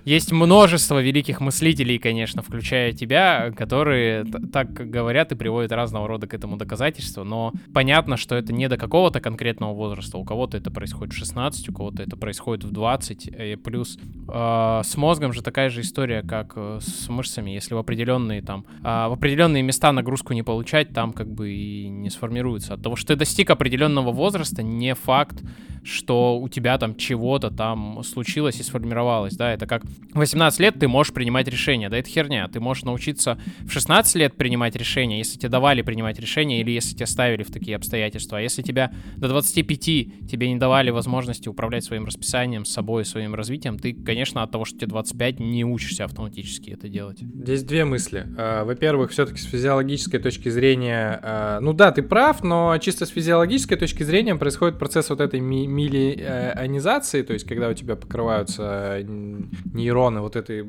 Есть множество великих мыслителей, конечно, включая тебя, которые так говорят и приводят разного рода к этому доказательства, но понятно, что это не до какого-то конкретного возраста. У кого-то это происходит в 16, у кого-то это происходит в 20. И плюс э, с мозгом же такая же история, как э, с мышцами. Если в определенные там, а, в определенные места нагрузку не получать, там как бы и не сформируется. От того, что ты достиг определенного возраста, не факт, что у тебя там чего-то там случилось и сформировалось, да, это как 18 лет ты можешь принимать решения, да, это херня, ты можешь научиться в 16 лет принимать решения, если тебе давали принимать решения или если тебя ставили в такие обстоятельства, а если тебя до 25 тебе не давали возможности управлять своим расписанием, собой, своим развитием, ты, конечно, от того, что тебе 25, не учишься автоматически это делать. Здесь две мысли. Э, Во-первых, все-таки с физиологической точки зрения, э, ну да, ты прав, но чисто с физиологической точки зрения происходит процесс вот этой ми- миллионизации, то есть когда у тебя покрываются н- нейроны вот этой э,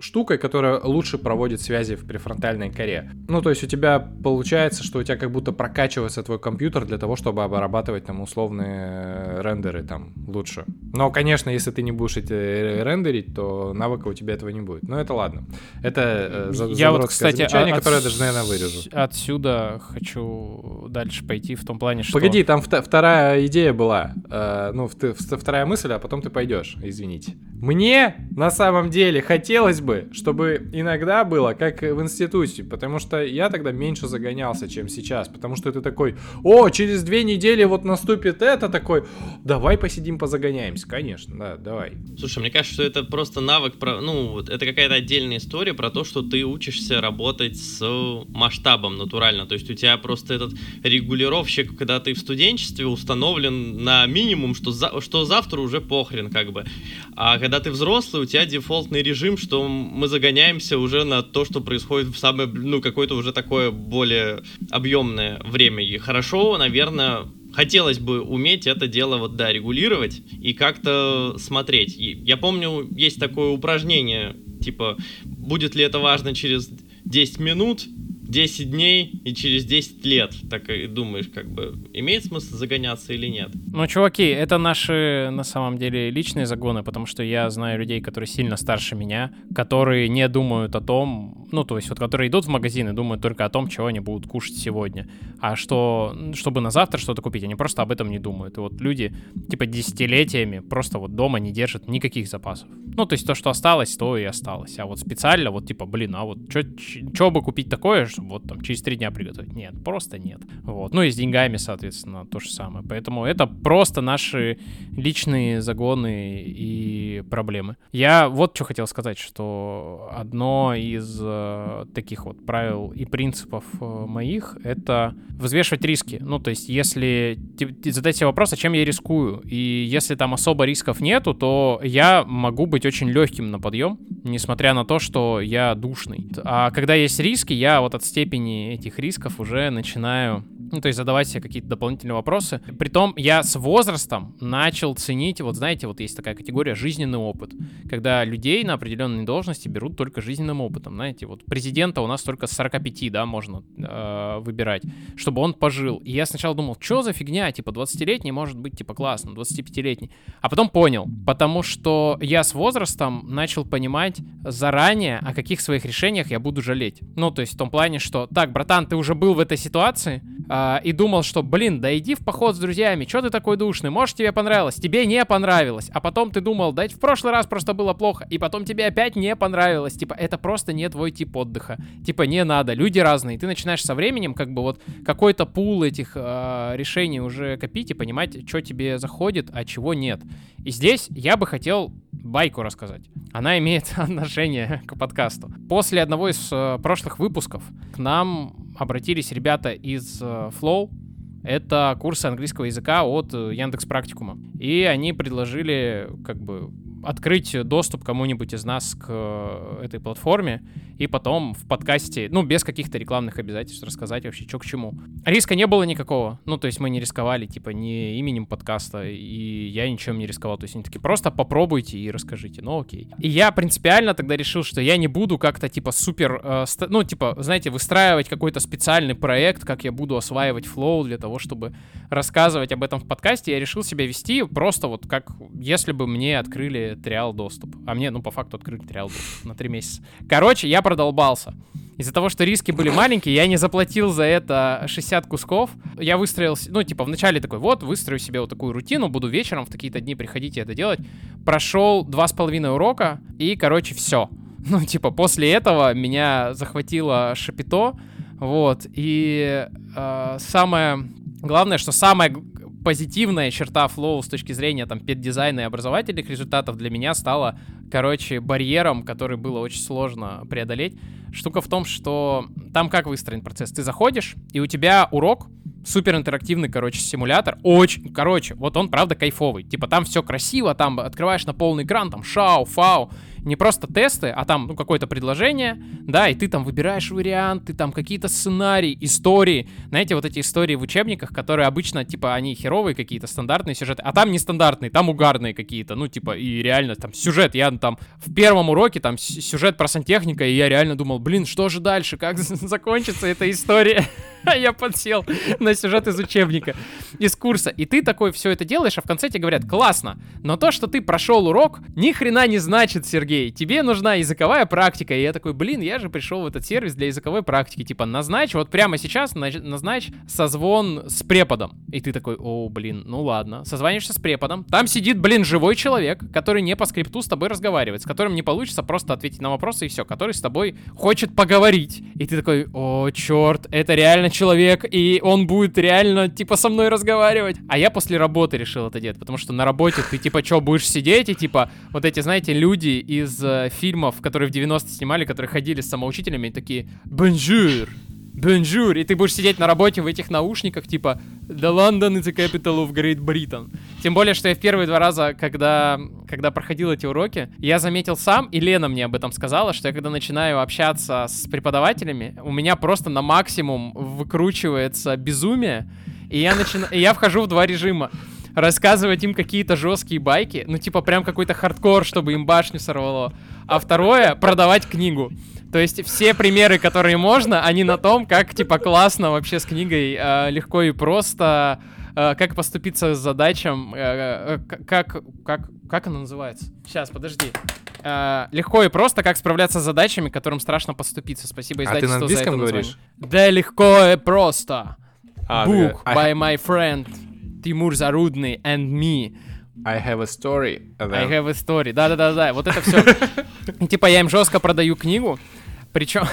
штукой, которая лучше проводит связи в префронтальной коре. Ну, то есть у тебя получается, что у тебя как будто прокачивается твой компьютер для того, чтобы обрабатывать там условные э, рендеры там лучше. Но, конечно, если ты не будешь эти э, рендерить, то навыка у тебя этого не будет. Но это ладно. Это э, Я вот, кстати, замечание, а- которое я даже, наверное, вырежу. Отсюда хочу дальше пойти в том плане, что... Погоди, там вта- вторая идея была. Э, ну, вт- вт- вторая мысль, а потом ты пойдешь. Извините. Мне на самом деле хотелось бы, чтобы иногда было как в институте, потому что я тогда меньше загонялся, чем сейчас. Потому что ты такой, о, через две недели вот наступит это, такой, давай посидим, позагоняемся. Конечно, да, давай. Слушай, мне кажется, что это просто навык, про, ну, это какая-то отдельная история про то, что ты учишься работать с масштабом натурально. То есть у тебя просто этот регулировщик, когда ты в студенчестве, установлен на минимум, что, за, что завтра уже похрен, как бы. А когда ты взрослый, у тебя дефолтный режим, что мы загоняемся уже на то, что происходит в самое, ну, какое-то уже такое более объемное время. И хорошо, наверное, хотелось бы уметь это дело вот, да, регулировать и как-то смотреть. И я помню, есть такое упражнение, типа, будет ли это важно через 10 минут, 10 дней и через 10 лет. Так и думаешь, как бы, имеет смысл загоняться или нет? Ну, чуваки, это наши, на самом деле, личные загоны, потому что я знаю людей, которые сильно старше меня, которые не думают о том, ну, то есть вот которые идут в магазин и думают только о том, чего они будут кушать сегодня, а что, чтобы на завтра что-то купить, они просто об этом не думают. И вот люди, типа, десятилетиями просто вот дома не держат никаких запасов. Ну, то есть то, что осталось, то и осталось. А вот специально, вот, типа, блин, а вот что бы купить такое, чтобы вот там через три дня приготовить? Нет, просто нет. Вот. Ну и с деньгами, соответственно, то же самое. Поэтому это просто наши личные загоны и проблемы. Я вот что хотел сказать, что одно из э, таких вот правил и принципов э, моих — это взвешивать риски. Ну, то есть если задать себе вопрос, а чем я рискую? И если там особо рисков нету, то я могу быть очень легким на подъем, несмотря на то, что я душный. А когда есть риски, я вот от степени этих рисков уже начинаю ну, то есть задавать себе какие-то дополнительные вопросы. Притом я с возрастом начал ценить, вот знаете, вот есть такая категория жизненный опыт, когда людей на определенные должности берут только жизненным опытом, знаете, вот президента у нас только с 45, да, можно э, выбирать, чтобы он пожил. И я сначала думал, что за фигня, типа 20-летний может быть типа классно, 25-летний. А потом понял, потому что я с возрастом начал понимать заранее, о каких своих решениях я буду жалеть. Ну, то есть в том плане, что, так, братан, ты уже был в этой ситуации, а, и думал, что, блин, да иди в поход с друзьями, что ты такой душный, может тебе понравилось, тебе не понравилось, а потом ты думал, да в прошлый раз просто было плохо, и потом тебе опять не понравилось, типа, это просто не твой тип отдыха, типа, не надо, люди разные, ты начинаешь со временем, как бы вот какой-то пул этих а, решений уже копить и понимать, что тебе заходит, а чего нет. И здесь я бы хотел байку рассказать. Она имеет отношение к подкасту. После одного из э, прошлых выпусков к нам обратились ребята из э, Flow. Это курсы английского языка от э, Яндекс Практикума. И они предложили как бы открыть доступ кому-нибудь из нас к э, этой платформе и потом в подкасте, ну, без каких-то рекламных обязательств рассказать вообще, что к чему. Риска не было никакого. Ну, то есть мы не рисковали, типа, ни именем подкаста, и я ничем не рисковал. То есть они такие, просто попробуйте и расскажите. Ну, окей. И я принципиально тогда решил, что я не буду как-то, типа, супер, э, ну, типа, знаете, выстраивать какой-то специальный проект, как я буду осваивать флоу для того, чтобы рассказывать об этом в подкасте. Я решил себя вести просто вот как, если бы мне открыли триал доступ. А мне, ну, по факту открыли триал доступ на три месяца. Короче, я продолбался. Из-за того, что риски были маленькие, я не заплатил за это 60 кусков. Я выстроил, ну, типа, вначале такой, вот, выстрою себе вот такую рутину, буду вечером в такие-то дни приходить и это делать. Прошел два с половиной урока, и, короче, все. Ну, типа, после этого меня захватило шапито, вот, и э, самое главное, что самая г- позитивная черта флоу с точки зрения там педдизайна и образовательных результатов для меня стала, короче, барьером, который было очень сложно преодолеть. Штука в том, что там как выстроен процесс? Ты заходишь, и у тебя урок, супер интерактивный, короче, симулятор, очень, короче, вот он, правда, кайфовый. Типа там все красиво, там открываешь на полный экран, там шау, фау, не просто тесты, а там, ну, какое-то предложение, да, и ты там выбираешь варианты, там какие-то сценарии, истории. Знаете, вот эти истории в учебниках, которые обычно, типа, они херовые какие-то, стандартные сюжеты, а там нестандартные, там угарные какие-то, ну, типа, и реально там сюжет, я там в первом уроке там сюжет про сантехника, и я реально думал, блин, что же дальше, как закончится эта история? Я подсел на сюжет из учебника, из курса. И ты такой все это делаешь, а в конце тебе говорят, классно, но то, что ты прошел урок, ни хрена не значит, Сергей. Тебе нужна языковая практика. И я такой, блин, я же пришел в этот сервис для языковой практики. Типа, назначь, вот прямо сейчас нач- назначь созвон с преподом. И ты такой, о, блин, ну ладно. Созваниваешься с преподом. Там сидит, блин, живой человек, который не по скрипту с тобой разговаривает, с которым не получится просто ответить на вопросы и все, который с тобой хочет поговорить. И ты такой, о, черт, это реально человек, и он будет реально, типа, со мной разговаривать. А я после работы решил это делать, потому что на работе ты, типа, что, будешь сидеть, и, типа, вот эти, знаете, люди из э, фильмов, которые в 90-е снимали, которые ходили с самоучителями, и такие, bonjour, bonjour, и ты будешь сидеть на работе в этих наушниках, типа, The London is the capital of Great Britain. Тем более, что я в первые два раза, когда, когда проходил эти уроки, я заметил сам, и Лена мне об этом сказала, что я когда начинаю общаться с преподавателями, у меня просто на максимум выкручивается безумие, и я, начина... и я вхожу в два режима. Рассказывать им какие-то жесткие байки, ну типа прям какой-то хардкор, чтобы им башню сорвало. А второе, продавать книгу. То есть все примеры, которые можно, они на том, как типа классно вообще с книгой, э, легко и просто, э, как поступиться с задачам, э, э, как, как, как она называется? Сейчас, подожди. Э, легко и просто, как справляться с задачами, которым страшно поступиться. Спасибо А ты на издательству за английском это говоришь? Да легко и просто. А, Book I, by my friend Тимур Зарудный and me. I have a story. and I then- have a story. Да-да-да-да, вот это все. Типа я им жестко продаю книгу, причем...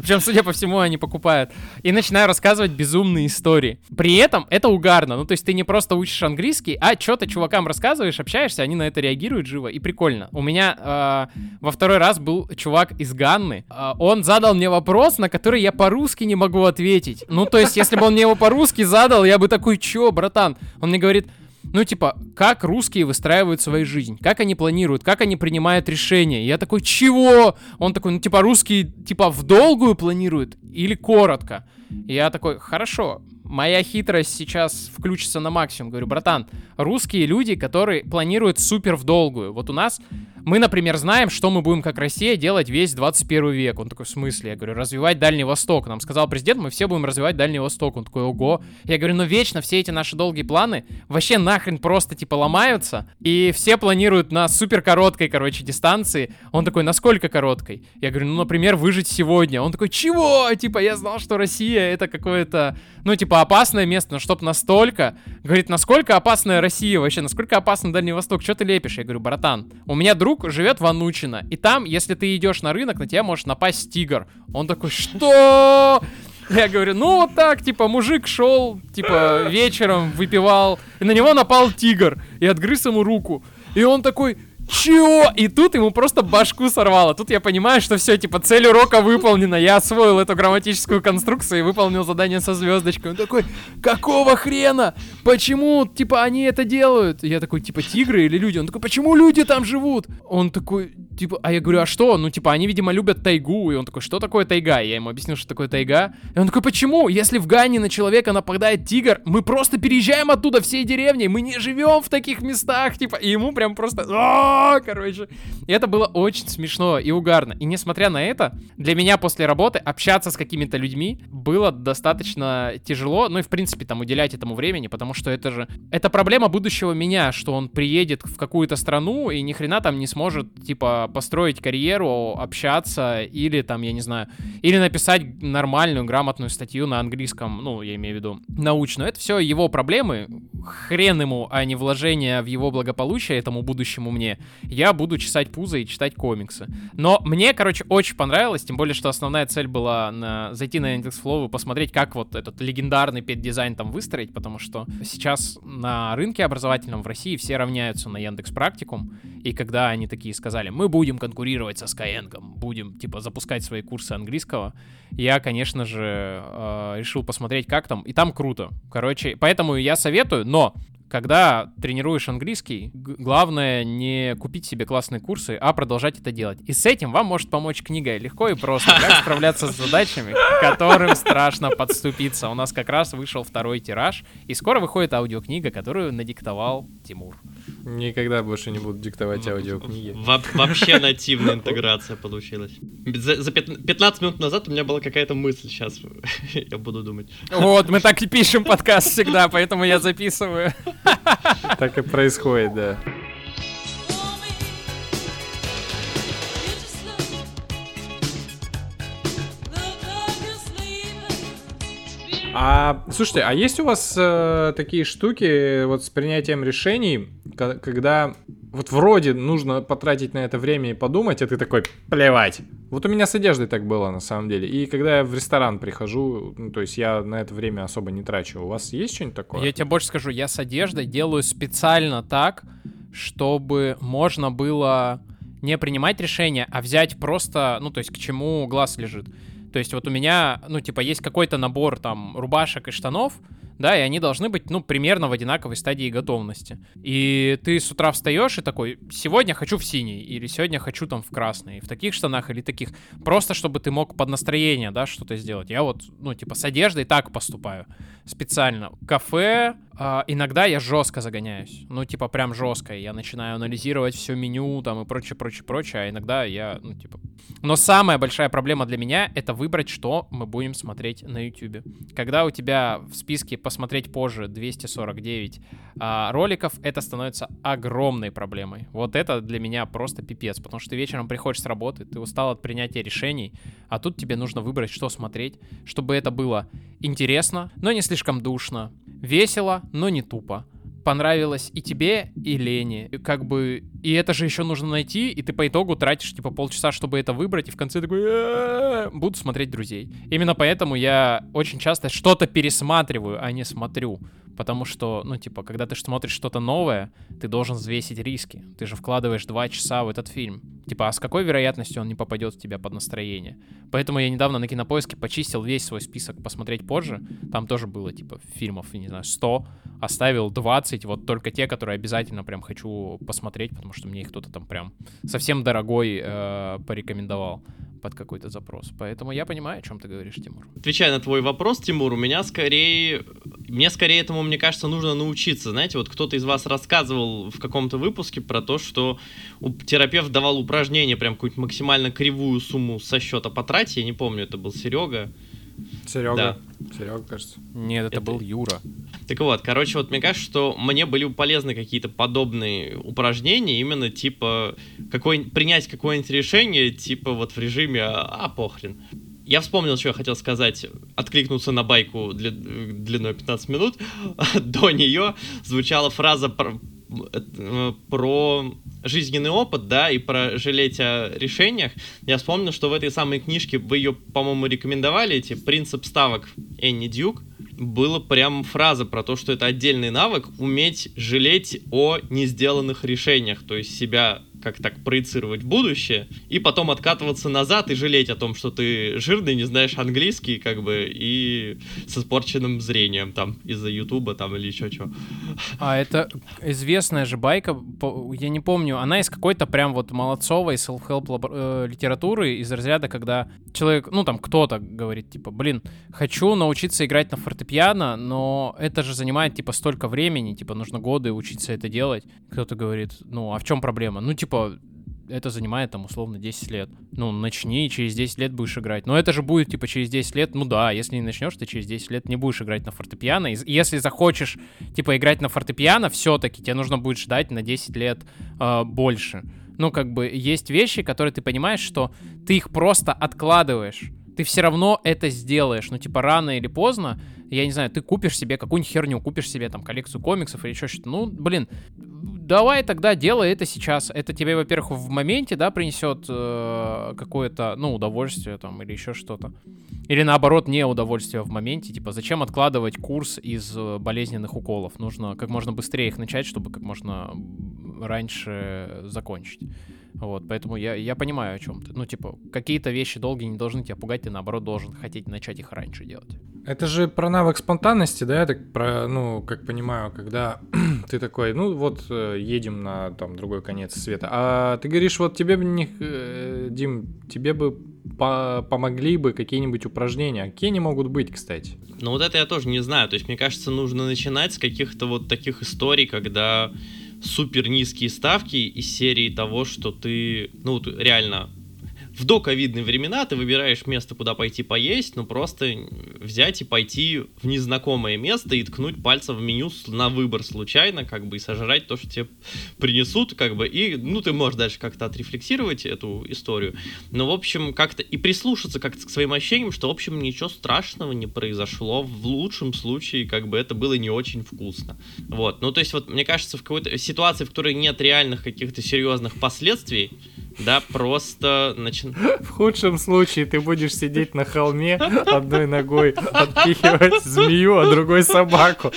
Причем, судя по всему, они покупают. И начинаю рассказывать безумные истории. При этом это угарно. Ну, то есть ты не просто учишь английский, а что-то чувакам рассказываешь, общаешься, они на это реагируют живо. И прикольно. У меня э, во второй раз был чувак из Ганны. Э, он задал мне вопрос, на который я по-русски не могу ответить. Ну, то есть, если бы он мне его по-русски задал, я бы такой, чё, братан? Он мне говорит, ну, типа, как русские выстраивают свою жизнь, как они планируют, как они принимают решения. Я такой, чего? Он такой, ну, типа, русские, типа, в долгую планируют или коротко? Я такой, хорошо, моя хитрость сейчас включится на максимум. Говорю, братан, русские люди, которые планируют супер в долгую. Вот у нас, мы, например, знаем, что мы будем как Россия делать весь 21 век. Он такой, в смысле? Я говорю, развивать Дальний Восток. Нам сказал президент, мы все будем развивать Дальний Восток. Он такой, ого. Я говорю, ну вечно все эти наши долгие планы вообще нахрен просто типа ломаются. И все планируют на супер короткой, короче, дистанции. Он такой, насколько короткой? Я говорю, ну, например, выжить сегодня. Он такой, чего? Типа, я знал, что Россия это какое-то, ну, типа, опасное место, но чтоб настолько. Говорит, насколько опасная Россия вообще? Насколько опасен Дальний Восток? Что ты лепишь? Я говорю, братан, у меня друг живет в Анучино. И там, если ты идешь на рынок, на тебя может напасть тигр. Он такой, что? Я говорю, ну вот так, типа, мужик шел, типа, вечером выпивал, и на него напал тигр, и отгрыз ему руку. И он такой, Чё? И тут ему просто башку сорвало. Тут я понимаю, что все, типа, цель урока выполнена. Я освоил эту грамматическую конструкцию и выполнил задание со звездочкой. Он такой, какого хрена? Почему, типа, они это делают? Я такой, типа, тигры или люди? Он такой, почему люди там живут? Он такой, типа, а я говорю, а что? Ну, типа, они, видимо, любят тайгу. И он такой, что такое тайга? Я ему объяснил, что такое тайга. И он такой, почему? Если в Гане на человека нападает тигр, мы просто переезжаем оттуда всей деревней. Мы не живем в таких местах, типа. И ему прям просто, «А, короче. И это было очень смешно и угарно. И несмотря на это, для меня после работы общаться с какими-то людьми было достаточно тяжело. Ну и, в принципе, там уделять этому времени, потому что это же... Это проблема будущего меня, что он приедет в какую-то страну и ни хрена там не сможет, типа, построить карьеру, общаться или там, я не знаю, или написать нормальную, грамотную статью на английском, ну, я имею в виду, научную. Это все его проблемы, хрен ему, а не вложение в его благополучие этому будущему мне. Я буду чесать пузо и читать комиксы. Но мне, короче, очень понравилось, тем более, что основная цель была на... зайти на Яндекс.Флоу и посмотреть, как вот этот легендарный педдизайн там выстроить, потому что сейчас на рынке образовательном в России все равняются на Яндекс Практикум, и когда они такие сказали, мы будем конкурировать со Skyeng, будем, типа, запускать свои курсы английского, я, конечно же, э, решил посмотреть, как там, и там круто. Короче, поэтому я советую, но когда тренируешь английский, главное не купить себе классные курсы, а продолжать это делать. И с этим вам может помочь книга легко и просто. Как справляться с задачами, которым страшно подступиться. У нас как раз вышел второй тираж, и скоро выходит аудиокнига, которую надиктовал Тимур. Никогда больше не буду диктовать аудиокниги. Во- вообще нативная интеграция получилась. За, за пят- 15 минут назад у меня была какая-то мысль, сейчас я буду думать. Вот, мы так и пишем подкаст всегда, поэтому я записываю. Так и происходит, да. А, слушайте, а есть у вас э, такие штуки вот с принятием решений, ко- когда вот вроде нужно потратить на это время и подумать, а ты такой, плевать. Вот у меня с одеждой так было на самом деле. И когда я в ресторан прихожу, ну, то есть я на это время особо не трачу. У вас есть что-нибудь такое? Я тебе больше скажу, я с одеждой делаю специально так, чтобы можно было не принимать решение, а взять просто, ну, то есть к чему глаз лежит. То есть вот у меня, ну, типа, есть какой-то набор там рубашек и штанов, да, и они должны быть, ну, примерно в одинаковой стадии готовности. И ты с утра встаешь и такой, сегодня хочу в синий, или сегодня хочу там в красный, в таких штанах или таких. Просто чтобы ты мог под настроение, да, что-то сделать. Я вот, ну, типа, с одеждой так поступаю специально. Кафе, а, иногда я жестко загоняюсь. Ну, типа, прям жестко. Я начинаю анализировать все меню там и прочее, прочее, прочее. А иногда я, ну, типа... Но самая большая проблема для меня — это выбрать, что мы будем смотреть на YouTube. Когда у тебя в списке посмотреть позже 249 а, роликов, это становится огромной проблемой. Вот это для меня просто пипец, потому что ты вечером приходишь с работы, ты устал от принятия решений, а тут тебе нужно выбрать, что смотреть, чтобы это было интересно, но не слишком душно, весело, но не тупо. Понравилось и тебе, и Лене. И Как бы... И это же еще нужно найти, и ты по итогу тратишь, типа, полчаса, чтобы это выбрать, и в конце такой... «Э-э-э, Буду смотреть друзей. Именно поэтому я очень часто что-то пересматриваю, а не смотрю. Потому что, ну, типа, когда ты смотришь что-то новое, ты должен взвесить риски. Ты же вкладываешь два часа в этот фильм. Типа, а с какой вероятностью он не попадет в тебя под настроение? Поэтому я недавно на кинопоиске почистил весь свой список посмотреть позже. Там тоже было, типа, фильмов, не знаю, 100. Оставил 20, вот только те, которые обязательно прям хочу посмотреть, потому что мне их кто-то там прям совсем дорогой э, порекомендовал под какой-то запрос. Поэтому я понимаю, о чем ты говоришь, Тимур. Отвечая на твой вопрос, Тимур, у меня скорее... Мне скорее этому, мне кажется, нужно научиться. Знаете, вот кто-то из вас рассказывал в каком-то выпуске про то, что у- терапевт давал упражнение, прям какую-нибудь максимально кривую сумму со счета потратить. Я не помню, это был Серега. Серега. Серега, кажется. Нет, это, Это- был Юра. Так вот, короче, вот мне кажется, что мне были бы полезны какие-то подобные упражнения, именно типа какой, принять какое-нибудь решение, типа вот в режиме «а, а, похрен». Я вспомнил, что я хотел сказать, откликнуться на байку для, длиной 15 минут. До нее звучала фраза про, жизненный опыт, да, и про жалеть о решениях. Я вспомнил, что в этой самой книжке вы ее, по-моему, рекомендовали, эти «Принцип ставок» Энни Дюк было прям фраза про то, что это отдельный навык уметь жалеть о не сделанных решениях, то есть себя как так проецировать будущее, и потом откатываться назад и жалеть о том, что ты жирный, не знаешь английский, как бы, и с испорченным зрением там из-за Ютуба там или еще чего. А это известная же байка, я не помню, она из какой-то прям вот молодцовой self-help э, литературы из разряда, когда человек, ну там кто-то говорит, типа, блин, хочу научиться играть на фортепиано, но это же занимает, типа, столько времени, типа, нужно годы учиться это делать. Кто-то говорит, ну, а в чем проблема? Ну, типа, это занимает там условно 10 лет. Ну, начни, и через 10 лет будешь играть. Но это же будет, типа, через 10 лет, ну да, если не начнешь, ты через 10 лет не будешь играть на фортепиано. И если захочешь, типа, играть на фортепиано, все-таки тебе нужно будет ждать на 10 лет э, больше. Ну, как бы, есть вещи, которые ты понимаешь, что ты их просто откладываешь. Ты все равно это сделаешь. Ну, типа, рано или поздно, я не знаю, ты купишь себе какую-нибудь херню, купишь себе там коллекцию комиксов или еще что-то. Ну, блин, давай тогда делай это сейчас. Это тебе, во-первых, в моменте, да, принесет э, какое-то, ну, удовольствие там или еще что-то. Или наоборот, не удовольствие в моменте. Типа, зачем откладывать курс из э, болезненных уколов? Нужно как можно быстрее их начать, чтобы как можно раньше закончить. Вот, поэтому я, я понимаю, о чем ты. Ну, типа, какие-то вещи долгие не должны тебя пугать, ты наоборот должен хотеть начать их раньше делать. Это же про навык спонтанности, да, я так про, ну, как понимаю, когда ты такой, ну, вот э, едем на там другой конец света, а ты говоришь, вот тебе бы не, э, Дим, тебе бы по- помогли бы какие-нибудь упражнения. Какие они могут быть, кстати? Ну вот это я тоже не знаю. То есть, мне кажется, нужно начинать с каких-то вот таких историй, когда супер низкие ставки из серии того, что ты, ну, реально в доковидные времена ты выбираешь место, куда пойти поесть, ну просто взять и пойти в незнакомое место и ткнуть пальцем в меню на выбор случайно, как бы, и сожрать то, что тебе принесут, как бы, и, ну, ты можешь дальше как-то отрефлексировать эту историю, но, в общем, как-то и прислушаться как-то к своим ощущениям, что, в общем, ничего страшного не произошло, в лучшем случае, как бы, это было не очень вкусно. Вот, ну, то есть, вот, мне кажется, в какой-то ситуации, в которой нет реальных каких-то серьезных последствий, да, просто начи- В худшем случае ты будешь сидеть на холме одной ногой, отпихивать змею, а другой собаку.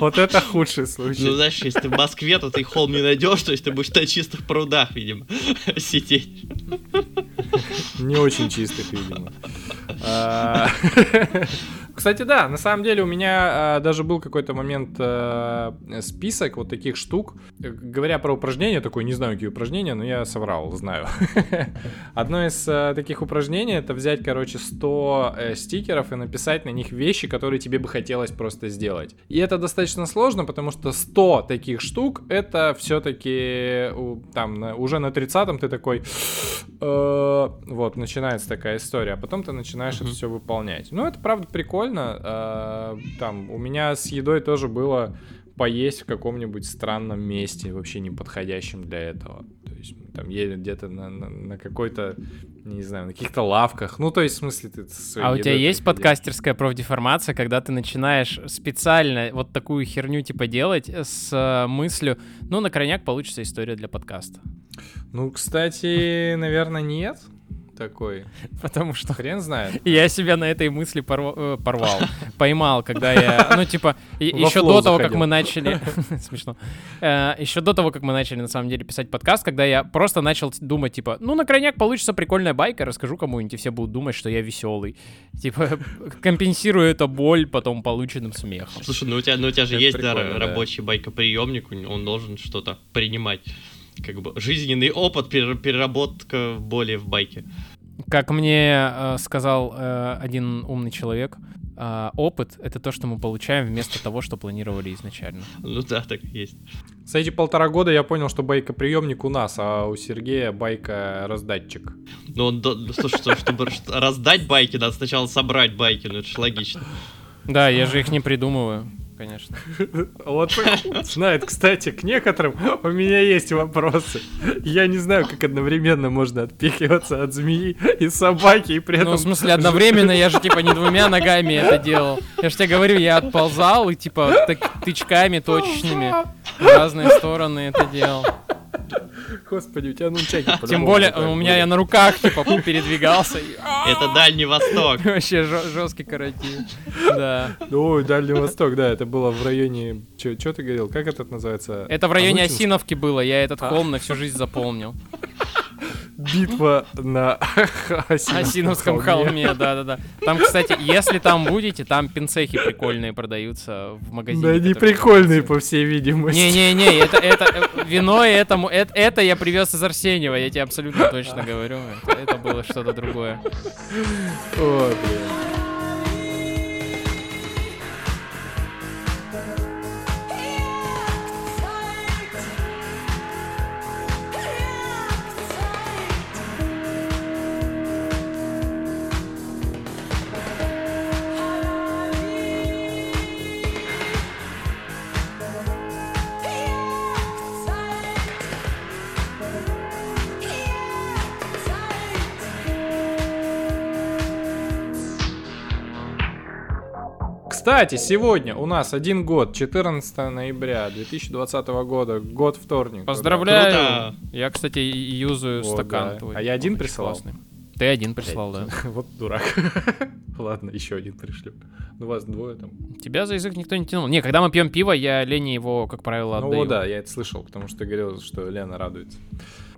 Вот это худший Ну, случай. знаешь, если ты в Москве, то ты холм не найдешь, то есть ты будешь на чистых прудах, видимо, сидеть. Не очень чистых, видимо. Кстати, да, на самом деле у меня а, даже был какой-то момент а, список вот таких штук. Э, Говоря про упражнения, такой, не знаю, какие упражнения, но я соврал, знаю. Одно из а, таких упражнений это взять, короче, 100 э, стикеров и написать на них вещи, которые тебе бы хотелось просто сделать. И это достаточно сложно, потому что 100 таких штук это все-таки там на- уже на 30-м ты такой, э, вот, начинается такая история, а потом ты начинаешь это все выполнять. Ну, это правда прикольно. Э, Там у меня с едой тоже было поесть в каком-нибудь странном месте, вообще не подходящем для этого. То есть мы там ели где-то на, на- на какой-то, не знаю, на каких-то лавках. Ну, то есть, в смысле, ты А у тебя есть приходил. подкастерская профдеформация, когда ты начинаешь специально вот такую херню типа делать с э, мыслью, ну, на крайняк получится история для подкаста. Ну, кстати, наверное, нет такой. Потому что Хрен знает. я себя на этой мысли э, порвал, поймал, когда я, ну, типа, еще до того, как мы начали, смешно, еще до того, как мы начали, на самом деле, писать подкаст, когда я просто начал думать, типа, ну, на крайняк получится прикольная байка, расскажу кому-нибудь, и все будут думать, что я веселый. Типа, компенсирую это боль потом полученным смехом. Слушай, ну у тебя, ну у тебя же есть да, рабочий байкоприемник, у- он должен что-то принимать. Как бы жизненный опыт, перер- переработка боли в байке. Как мне э, сказал э, один умный человек, э, опыт — это то, что мы получаем вместо того, что планировали изначально. Ну да, так и есть. За эти полтора года я понял, что байка-приемник у нас, а у Сергея байка-раздатчик. Но он, ну, слушай, что- чтобы раздать байки, надо сначала собрать байки, ну это ж логично. Да, я же их не придумываю, конечно. Вот знает, кстати, к некоторым у меня есть вопросы. Я не знаю, как одновременно можно отпихиваться от змеи и собаки, и при этом... Ну, в смысле, одновременно я же, типа, не двумя ногами это делал. Я же тебе говорю, я отползал и, типа, тычками точечными в разные стороны это делал. Господи, у тебя нунчаки Тем более, у меня я на руках, типа, передвигался. Это Дальний Восток. Вообще жесткий каратин. Да. Ой, Дальний Восток, да, это было в районе... Что ты говорил? Как это называется? Это в районе? Осиновки было, я этот А. холм на всю жизнь запомнил. Битва на Осиновском, холме, да-да-да. Там, кстати, если там будете, там пинцехи прикольные продаются в магазине. Да они который- прикольные, по всей видимости. Не-не-не, это, это э, вино этому, это, это я привез из Арсеньева, я тебе абсолютно точно говорю. Это, это было что-то другое. О, блин. Кстати, сегодня у нас один год, 14 ноября 2020 года, год вторник. Поздравляю. Круто. Я, кстати, юзаю О, стакан да. твой. А я один Он прислал? классный. Ты один прислал, да. Вот дурак. Ладно, еще один пришлю. Ну, вас двое там. Тебя за язык никто не тянул. Не, когда мы пьем пиво, я Лене его, как правило, Ну отдаю. вот, да, я это слышал, потому что ты говорил, что Лена радуется.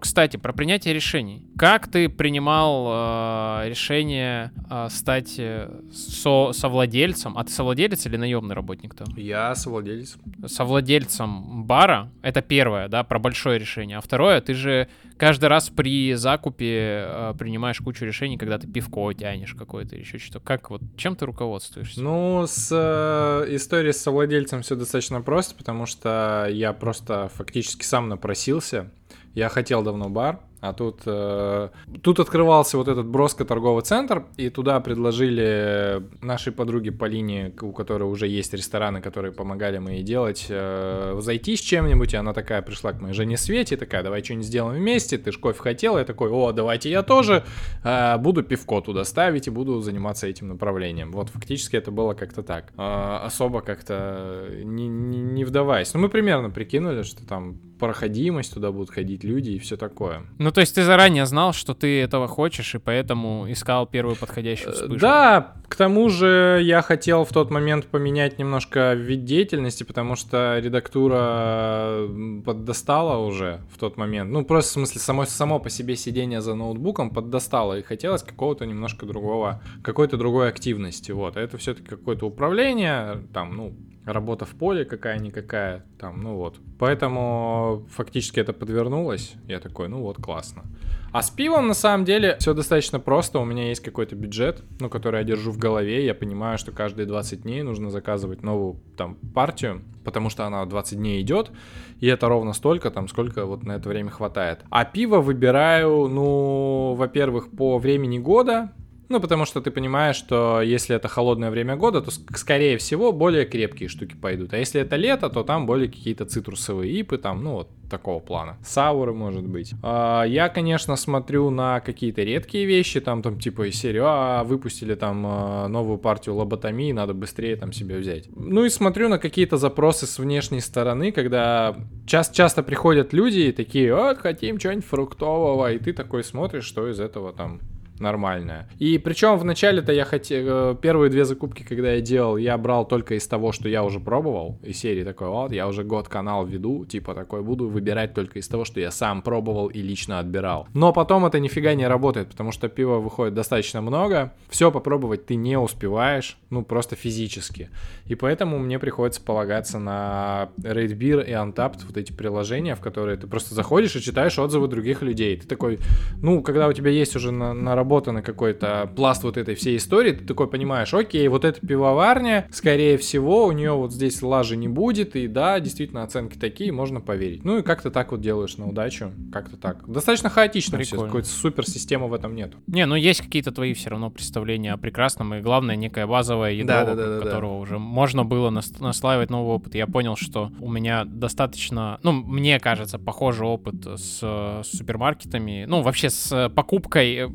Кстати, про принятие решений. Как ты принимал э, решение э, стать э, со, совладельцем? А ты совладелец или наемный работник там? Я совладелец. Совладельцем бара. Это первое, да, про большое решение. А второе, ты же каждый раз при закупе э, принимаешь кучу решений, когда ты пивко тянешь какое-то или еще что-то. Как вот, чем ты руководствуешься? Ну, с э, историей с совладельцем все достаточно просто, потому что я просто фактически сам напросился. Я хотел давно бар, а тут, э, тут открывался вот этот Броско торговый центр, и туда предложили нашей подруге Полине, у которой уже есть рестораны, которые помогали мы ей делать, э, зайти с чем-нибудь, и она такая пришла к моей жене Свете, такая, давай что-нибудь сделаем вместе, ты ж кофе хотела, я такой, о, давайте я тоже, э, буду пивко туда ставить и буду заниматься этим направлением. Вот фактически это было как-то так. Э, особо как-то не, не, не вдаваясь. Ну, мы примерно прикинули, что там проходимость, туда будут ходить люди и все такое. То есть ты заранее знал, что ты этого хочешь, и поэтому искал первую подходящую Э, вспышку. Да, к тому же я хотел в тот момент поменять немножко вид деятельности, потому что редактура поддостала уже в тот момент. Ну, просто в смысле само, само по себе сидение за ноутбуком поддостало, и хотелось какого-то немножко другого, какой-то другой активности. Вот, а это все-таки какое-то управление, там, ну, работа в поле какая-никакая, там, ну вот. Поэтому фактически это подвернулось. Я такой, ну вот, классно. А с пивом, на самом деле, все достаточно просто. У меня есть какой-то бюджет, ну, который я держу в голове. Я понимаю, что каждые 20 дней нужно заказывать новую там партию, потому что она 20 дней идет, и это ровно столько, там, сколько вот на это время хватает. А пиво выбираю, ну, во-первых, по времени года, ну, потому что ты понимаешь, что если это холодное время года, то, ск- скорее всего, более крепкие штуки пойдут. А если это лето, то там более какие-то цитрусовые ипы, там, ну, вот такого плана. Сауры, может быть. А, я, конечно, смотрю на какие-то редкие вещи, там, там, типа, из серии, а, выпустили там а, новую партию лоботомии, надо быстрее там себе взять. Ну, и смотрю на какие-то запросы с внешней стороны, когда час- часто приходят люди и такие, вот, хотим чего-нибудь фруктового, и ты такой смотришь, что из этого там нормальная. И причем в начале-то я хотел... Первые две закупки, когда я делал, я брал только из того, что я уже пробовал. Из серии такой, вот, я уже год канал веду, типа такой, буду выбирать только из того, что я сам пробовал и лично отбирал. Но потом это нифига не работает, потому что пива выходит достаточно много. Все попробовать ты не успеваешь, ну, просто физически. И поэтому мне приходится полагаться на Raid Beer и Untapped, вот эти приложения, в которые ты просто заходишь и читаешь отзывы других людей. Ты такой, ну, когда у тебя есть уже на, наработанный какой-то пласт вот этой всей истории, ты такой понимаешь, окей, вот эта пивоварня, скорее всего, у нее вот здесь лажи не будет, и да, действительно, оценки такие, можно поверить. Ну и как-то так вот делаешь на удачу, как-то так. Достаточно хаотично все, Прикольно. какой-то супер системы в этом нет. Не, ну есть какие-то твои все равно представления о прекрасном, и главное, некое базовое ядро, Да, да, да, да, да. которого уже можно было нас- наслаивать новый опыт. Я понял, что у меня достаточно, ну, мне кажется, похожий опыт с, э, с супермаркетами, ну, вообще с э, покупкой э,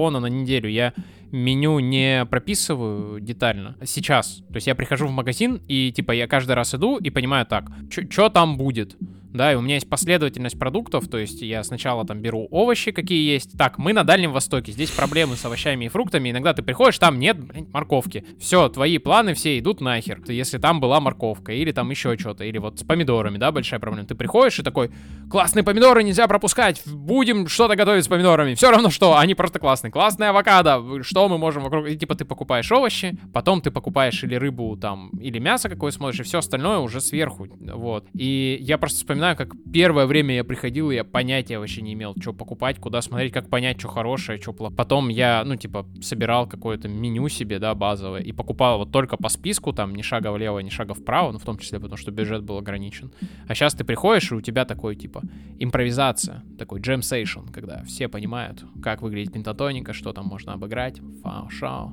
рациона на неделю. Я меню не прописываю детально сейчас. То есть я прихожу в магазин, и, типа, я каждый раз иду и понимаю так, что там будет. Да, и у меня есть последовательность продуктов, то есть я сначала там беру овощи, какие есть. Так, мы на Дальнем Востоке, здесь проблемы с овощами и фруктами. Иногда ты приходишь, там нет блин, морковки. Все, твои планы все идут нахер. Если там была морковка, или там еще что-то, или вот с помидорами, да, большая проблема. Ты приходишь и такой, классные помидоры нельзя пропускать, будем что-то готовить с помидорами. Все равно что, они просто классные. Классная авокадо, что мы можем вокруг... И типа ты покупаешь овощи, потом ты покупаешь или рыбу там, или мясо какое смотришь, и все остальное уже сверху, вот. И я просто вспоминаю, как первое время я приходил, и я понятия вообще не имел, что покупать, куда смотреть, как понять, что хорошее, что плохое. Потом я, ну, типа, собирал какое-то меню себе, да, базовое, и покупал вот только по списку, там, ни шага влево, ни шага вправо, ну, в том числе, потому что бюджет был ограничен. А сейчас ты приходишь, и у тебя такой, типа, импровизация, такой джем сейшн, когда все понимают, как выглядит пентатоника, что там можно обыграть, фау-шау.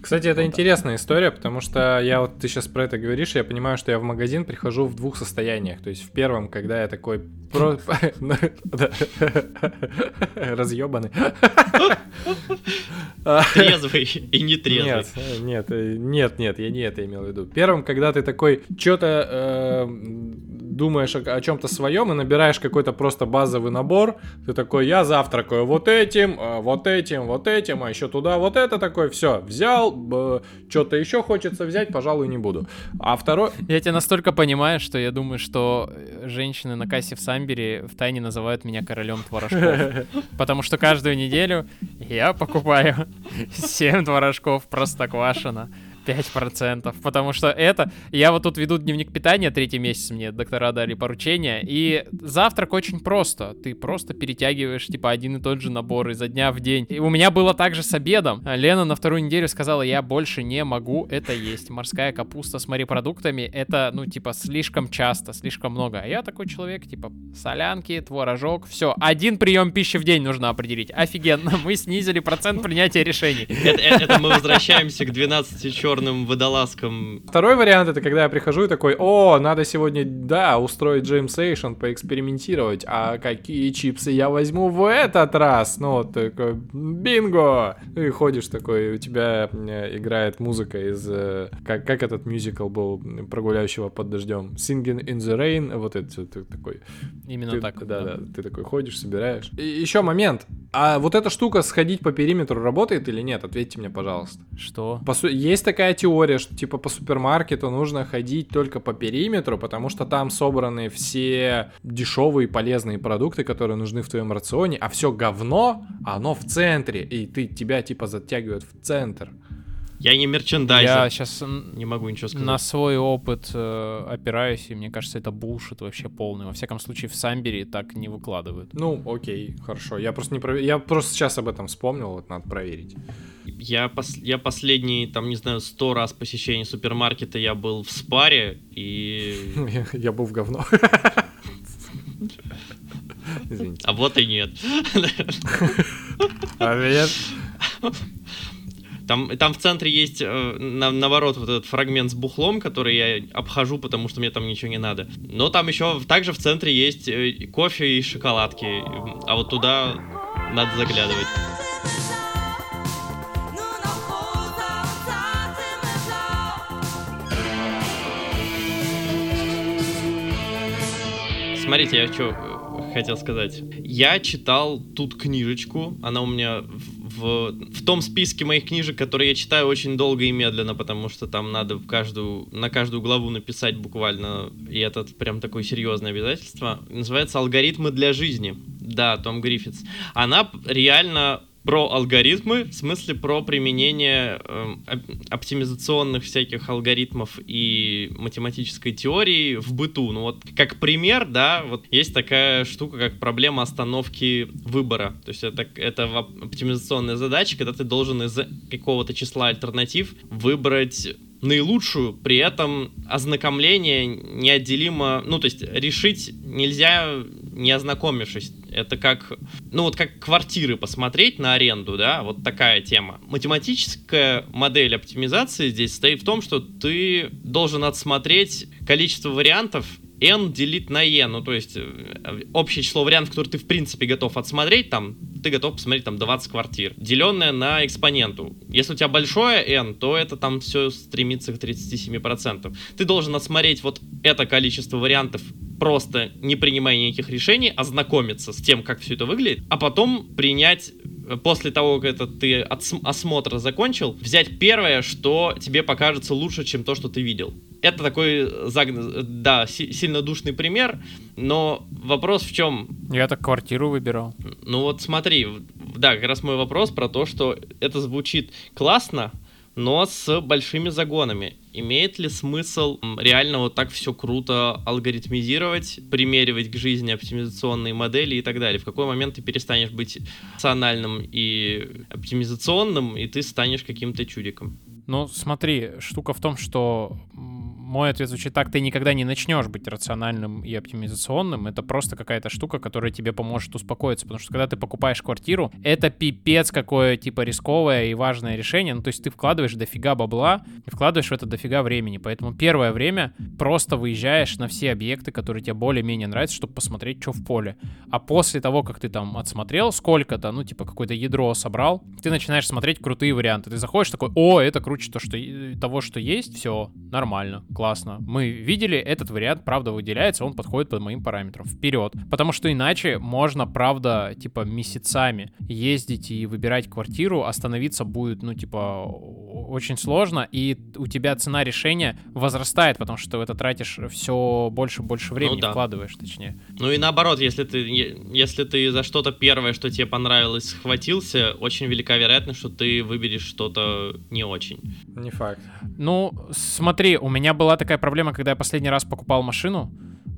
Кстати, это Вот так. интересная история, потому что я вот ты сейчас про это говоришь, я понимаю, что я в магазин прихожу в двух состояниях. То есть в первом, когда я такой про... Да. разъебанный. Трезвый и нетрезвый. Нет, э, нет, э, нет, нет, я не это имел в виду. Первым, когда ты такой что-то думаешь о, чем-то своем и набираешь какой-то просто базовый набор, ты такой, я завтракаю вот этим, э, вот этим, вот этим, а еще туда вот это такой, все, взял, что-то еще хочется взять, пожалуй, не буду. А второй, Я тебя настолько понимаю, что я думаю, что э, женщины на кассе в Самбере в тайне называют меня королем творожков. Потому что каждую неделю я покупаю 7 творожков простоквашино. 5%, потому что это... Я вот тут веду дневник питания третий месяц, мне доктора дали поручение, и завтрак очень просто. Ты просто перетягиваешь, типа, один и тот же набор изо дня в день. И у меня было так же с обедом. Лена на вторую неделю сказала, я больше не могу это есть. Морская капуста с морепродуктами, это, ну, типа, слишком часто, слишком много. А я такой человек, типа, солянки, творожок, все. Один прием пищи в день нужно определить. Офигенно, мы снизили процент принятия решений. Это, мы возвращаемся к 12 черным водолазкам. второй вариант это когда я прихожу и такой, о, надо сегодня, да, устроить jam session, поэкспериментировать, а какие чипсы я возьму в этот раз? Ну, вот такой, бинго! И ходишь такой, у тебя играет музыка из, э, как, как этот мюзикл был, про гуляющего под дождем, Singing in the Rain, вот это ты такой, Именно ты, так. да, да, ты такой ходишь, собираешь. И еще момент, а вот эта штука сходить по периметру работает или нет? Ответьте мне, пожалуйста. Что? По су- есть такая теория, что типа по супермаркету нужно ходить только по периметру, потому что там собраны все дешевые полезные продукты, которые нужны в твоем рационе, а все говно, оно в центре, и ты тебя типа затягивают в центр. Я не мерчендайзер. Я сейчас Не могу ничего сказать. на свой опыт э, опираюсь, и мне кажется, это булшит вообще полный. Во всяком случае, в Самбере так не выкладывают. Ну, окей, хорошо. Я просто не пров- я просто сейчас об этом вспомнил, вот надо проверить. Я, пос- я последние, там, не знаю, сто раз посещения супермаркета я был в спаре, и... Я, я был в говно. Извините. А вот и нет. А нет? Там, там в центре есть, э, на- наоборот, вот этот фрагмент с бухлом, который я обхожу, потому что мне там ничего не надо. Но там еще также в центре есть э, кофе и шоколадки. А вот туда надо заглядывать. Смотрите, я что хотел сказать. Я читал тут книжечку, она у меня в, в, том списке моих книжек, которые я читаю очень долго и медленно, потому что там надо в каждую, на каждую главу написать буквально, и это прям такое серьезное обязательство. Называется «Алгоритмы для жизни». Да, Том Гриффитс. Она реально про алгоритмы, в смысле про применение оп- оптимизационных всяких алгоритмов и математической теории в быту. Ну вот, как пример, да, вот есть такая штука, как проблема остановки выбора. То есть это, это оптимизационная задача, когда ты должен из какого-то числа альтернатив выбрать наилучшую, при этом ознакомление неотделимо, ну, то есть решить нельзя, не ознакомившись. Это как, ну, вот как квартиры посмотреть на аренду, да, вот такая тема. Математическая модель оптимизации здесь стоит в том, что ты должен отсмотреть количество вариантов n делить на e, ну то есть э, общее число вариантов, которые ты в принципе готов отсмотреть, там, ты готов посмотреть там 20 квартир, деленное на экспоненту. Если у тебя большое n, то это там все стремится к 37%. Ты должен отсмотреть вот это количество вариантов просто не принимая никаких решений, ознакомиться с тем, как все это выглядит, а потом принять э, после того, как это ты осмотр закончил, взять первое, что тебе покажется лучше, чем то, что ты видел. Это такой, да, си- сильно душный пример, но вопрос в чем? Я так квартиру выбирал. Ну вот смотри, да, как раз мой вопрос про то, что это звучит классно, но с большими загонами. Имеет ли смысл реально вот так все круто алгоритмизировать, примеривать к жизни оптимизационные модели и так далее? В какой момент ты перестанешь быть рациональным и оптимизационным, и ты станешь каким-то чудиком? Ну, смотри, штука в том, что мой ответ звучит так, ты никогда не начнешь быть рациональным и оптимизационным, это просто какая-то штука, которая тебе поможет успокоиться, потому что когда ты покупаешь квартиру, это пипец какое, типа, рисковое и важное решение, ну, то есть ты вкладываешь дофига бабла и вкладываешь в это дофига времени, поэтому первое время просто выезжаешь на все объекты, которые тебе более-менее нравятся, чтобы посмотреть, что в поле, а после того, как ты там отсмотрел сколько-то, ну, типа, какое-то ядро собрал, ты начинаешь смотреть крутые варианты, ты заходишь такой, о, это круче то, что, и- того, что есть, все, нормально, классно. Мы видели, этот вариант, правда, выделяется, он подходит под моим параметрам. Вперед. Потому что иначе можно, правда, типа, месяцами ездить и выбирать квартиру, остановиться будет, ну, типа, очень сложно, и у тебя цена решения возрастает, потому что ты в это тратишь все больше и больше времени, да. вкладываешь, точнее. Ну и наоборот, если ты, если ты за что-то первое, что тебе понравилось, схватился, очень велика вероятность, что ты выберешь что-то не очень. Не факт. Ну, смотри, у меня была такая проблема, когда я последний раз покупал машину,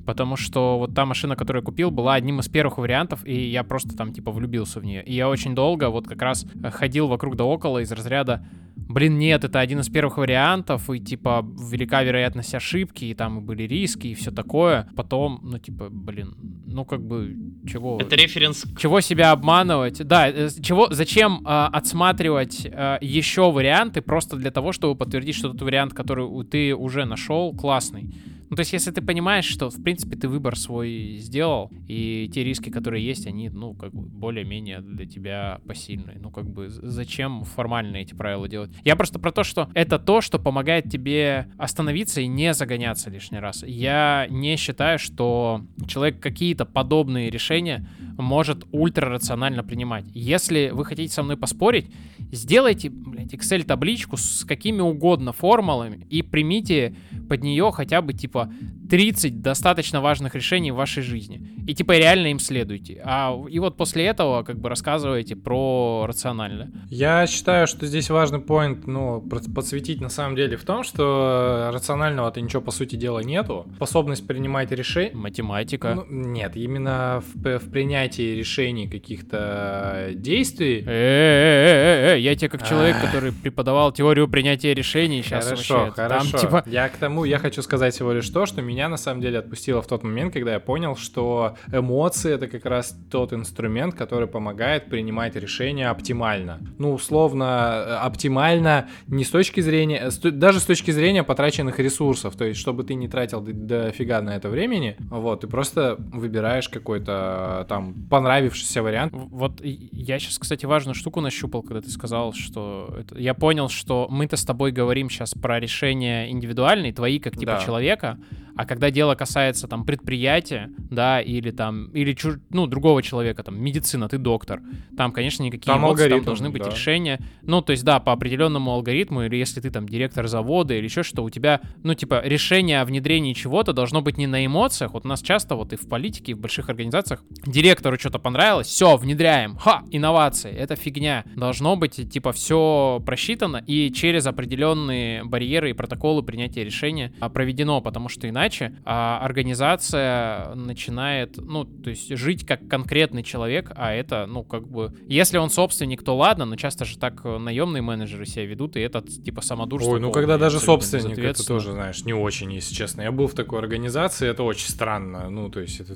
потому что вот та машина, которую я купил, была одним из первых вариантов, и я просто там типа влюбился в нее. И я очень долго вот как раз э, ходил вокруг да около из разряда, блин, нет, это один из первых вариантов, и типа велика вероятность ошибки, и там были риски, и все такое. Потом, ну типа, блин, ну как бы, чего... Это референс Чего себя обманывать? Да, э, чего, зачем э, отсматривать э, еще варианты просто для того, чтобы подтвердить, что тот вариант, который ты уже нашел, классный? Ну, то есть, если ты понимаешь, что, в принципе, ты выбор свой сделал, и те риски, которые есть, они, ну, как бы, более-менее для тебя посильны. Ну, как бы, зачем формально эти правила делать? Я просто про то, что это то, что помогает тебе остановиться и не загоняться лишний раз. Я не считаю, что человек какие-то подобные решения может ультрарационально принимать. Если вы хотите со мной поспорить, сделайте, блядь, Excel-табличку с какими угодно формулами и примите под нее хотя бы, типа, 30 достаточно важных решений в вашей жизни. И, типа, реально им следуйте. А, и вот после этого, как бы, рассказывайте про рационально. Я считаю, что здесь важный поинт, ну, подсветить на самом деле в том, что рационального-то ничего, по сути дела, нету. Способность принимать решения... Математика. Ну, нет, именно в, в принятии решений каких-то действий. Э-э-э-э-э, я тебе как человек, который преподавал теорию принятия решений, сейчас Хорошо, вообще... хорошо. Типа, Я к тому, я хочу сказать всего лишь то, что меня на самом деле отпустило в тот момент, когда я понял, что эмоции это как раз тот инструмент, который помогает принимать решения оптимально. Ну, условно, э, оптимально не с точки зрения, э, даже с точки зрения потраченных ресурсов, то есть, чтобы ты не тратил до- дофига на это времени, вот, ты просто выбираешь какой-то э, там понравившийся вариант. Вот я сейчас, кстати, важную штуку нащупал, когда ты сказал, что это- я понял, что мы-то с тобой говорим сейчас про решения индивидуальные, твои как типа Да. человека, а когда дело касается там предприятия, да, или там или чуж- ну другого человека, там медицина, ты доктор, там, конечно, никакие Там эмоции, там должны быть да. решения, ну то есть да, по определенному алгоритму, или если ты там директор завода или еще что, у тебя, ну типа решение о внедрении чего-то должно быть не на эмоциях. Вот у нас часто вот и в политике, и в больших организациях директору что-то понравилось, все, внедряем, ха, инновации, это фигня. Должно быть типа все просчитано и через определенные барьеры и протоколы принятия решения а, проведено, потому что иначе а, организация начинает, ну, то есть жить как конкретный человек, а это, ну, как бы, если он собственник, то ладно, но часто же так э, наемные менеджеры себя ведут, и это типа самодурство. Ой, ну полное, когда даже собственник, это тоже, знаешь, не очень, если честно. Я был в такой организации, это очень странно. Ну, то есть это...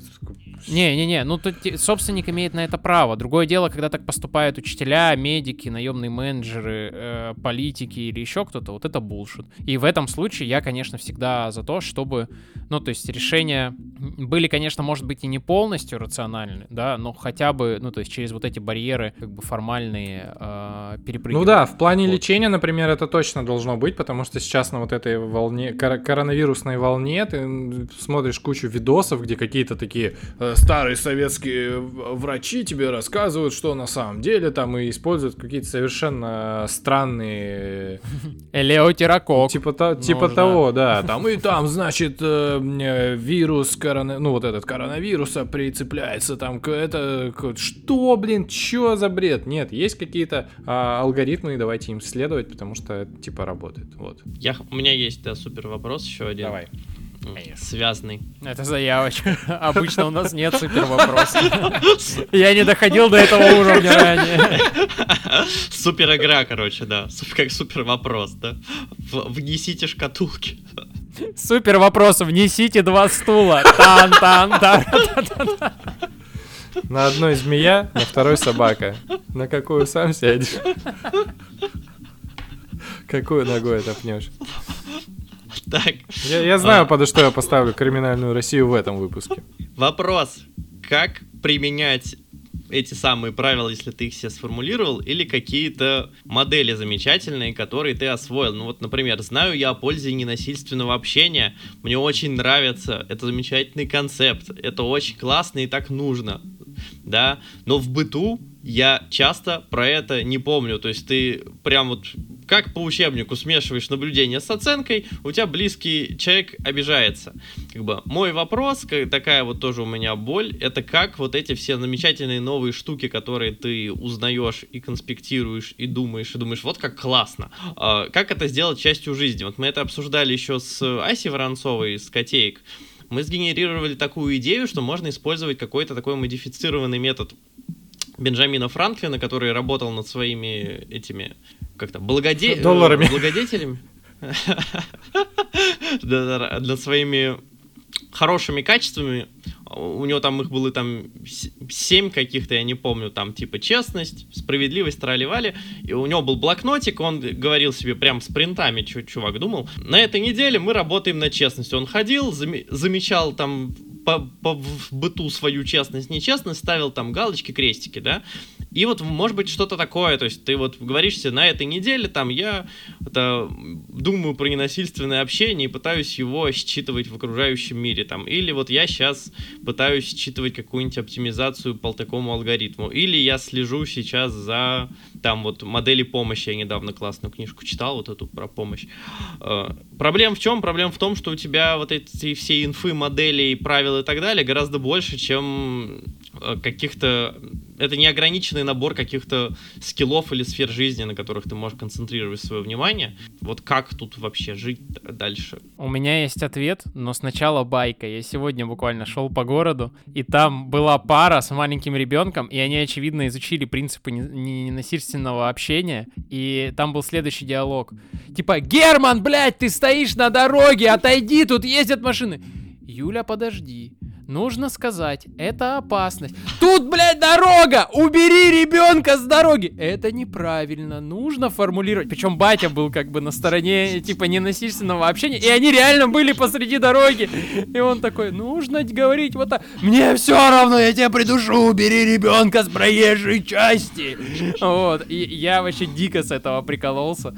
Не-не-не, ну тут собственник имеет на это право. Другое дело, когда так поступают учителя, медики, наемные менеджеры, э, политики или еще кто-то, вот это булшит. И в этом случае я, конечно, всегда за то, чтобы ну, то есть решения были, конечно, может быть, и не полностью рациональны, да, но хотя бы, ну, то есть через вот эти барьеры, как бы формальные, э, Ну перепрыгивать. да, в плане Вот. лечения, например, это точно должно быть, потому что сейчас на вот этой волне, кор- коронавирусной волне ты смотришь кучу видосов, где какие-то такие э, старые советские врачи тебе рассказывают, что на самом деле там и используют какие-то совершенно странные Элеотерокок. Типа, типа Нужно. того, да. Там и там, значит, э, э, вирус корона... ну вот этот коронавируса прицепляется там к это, к- что, блин, чё за бред? Нет, есть какие-то а, алгоритмы, и давайте им следовать, потому что это типа работает. Вот. Я, у меня есть, да, супер вопрос еще один. Давай. Связанный. Это заявочка. Обычно у нас нет супер вопросов. Я не доходил до этого уровня ранее. Супер игра, короче, да. Как супер вопрос, да. В- Внесите шкатулки. Супер вопрос. Внесите два стула. Тан-тан-тан. На одной змея, на второй собака. На какую сам сядешь? Какую ногой отопнешь? Так, Я, я знаю, под что я поставлю криминальную Россию в этом выпуске. вопрос. Как применять эти самые правила, если ты их все сформулировал, или какие-то модели замечательные, которые ты освоил. Ну вот, например, знаю я о пользе ненасильственного общения, мне очень нравится, это замечательный концепт, это очень классно и так нужно, да, но в быту я часто про это не помню, то есть ты прям вот как по учебнику смешиваешь наблюдение с оценкой, у тебя близкий человек обижается. Как бы мой вопрос, ка- такая вот тоже у меня боль, это как вот эти все замечательные новые штуки, которые ты узнаешь и конспектируешь, и думаешь, и думаешь, вот как классно. А, как это сделать частью жизни? Вот мы это обсуждали еще с Асей Воронцовой из Котеек. Мы сгенерировали такую идею, что можно использовать какой-то такой модифицированный метод Бенджамина Франклина, который работал над своими этими как-то благоде... Долларами. благодетелями. Над своими хорошими качествами. У него там их было там семь каких-то, я не помню, там типа честность, справедливость, тролливали. И у него был блокнотик, он говорил себе прям с принтами, чу- чувак думал. На этой неделе мы работаем на честность. Он ходил, заме- замечал там по, по- в быту свою честность, нечестность, ставил там галочки, крестики, да. И вот, может быть, что-то такое, то есть ты вот говоришь себе, на этой неделе там я это, думаю про ненасильственное общение и пытаюсь его считывать в окружающем мире, там, или вот я сейчас пытаюсь считывать какую-нибудь оптимизацию по такому алгоритму, или я слежу сейчас за, там, вот, модели помощи, я недавно классную книжку читал, вот эту про помощь. Э, Проблема в чем? Проблема в том, что у тебя вот эти все инфы, модели, правила и так далее гораздо больше, чем э, каких-то... Это неограниченный набор каких-то скиллов или сфер жизни, на которых ты можешь концентрировать свое внимание. Вот как тут вообще жить дальше? У меня есть ответ, но сначала байка. Я сегодня буквально шел по городу, и там была пара с маленьким ребенком, и они, очевидно, изучили принципы не- не- ненасильственного общения, и там был следующий диалог. Типа, Герман, блядь, ты стоишь на дороге, отойди, тут ездят машины. Юля, подожди. Нужно сказать, это опасность. Тут, блядь, дорога! Убери ребенка с дороги! Это неправильно, нужно формулировать. Причем батя был как бы на стороне, типа, ненасильственного общения, и они реально были посреди дороги. И он такой, нужно говорить вот так. Мне все равно, я тебя придушу, убери ребенка с проезжей части. Вот, и я вообще дико с этого прикололся.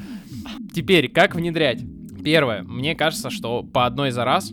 Теперь, как внедрять? Первое, мне кажется, что по одной за раз,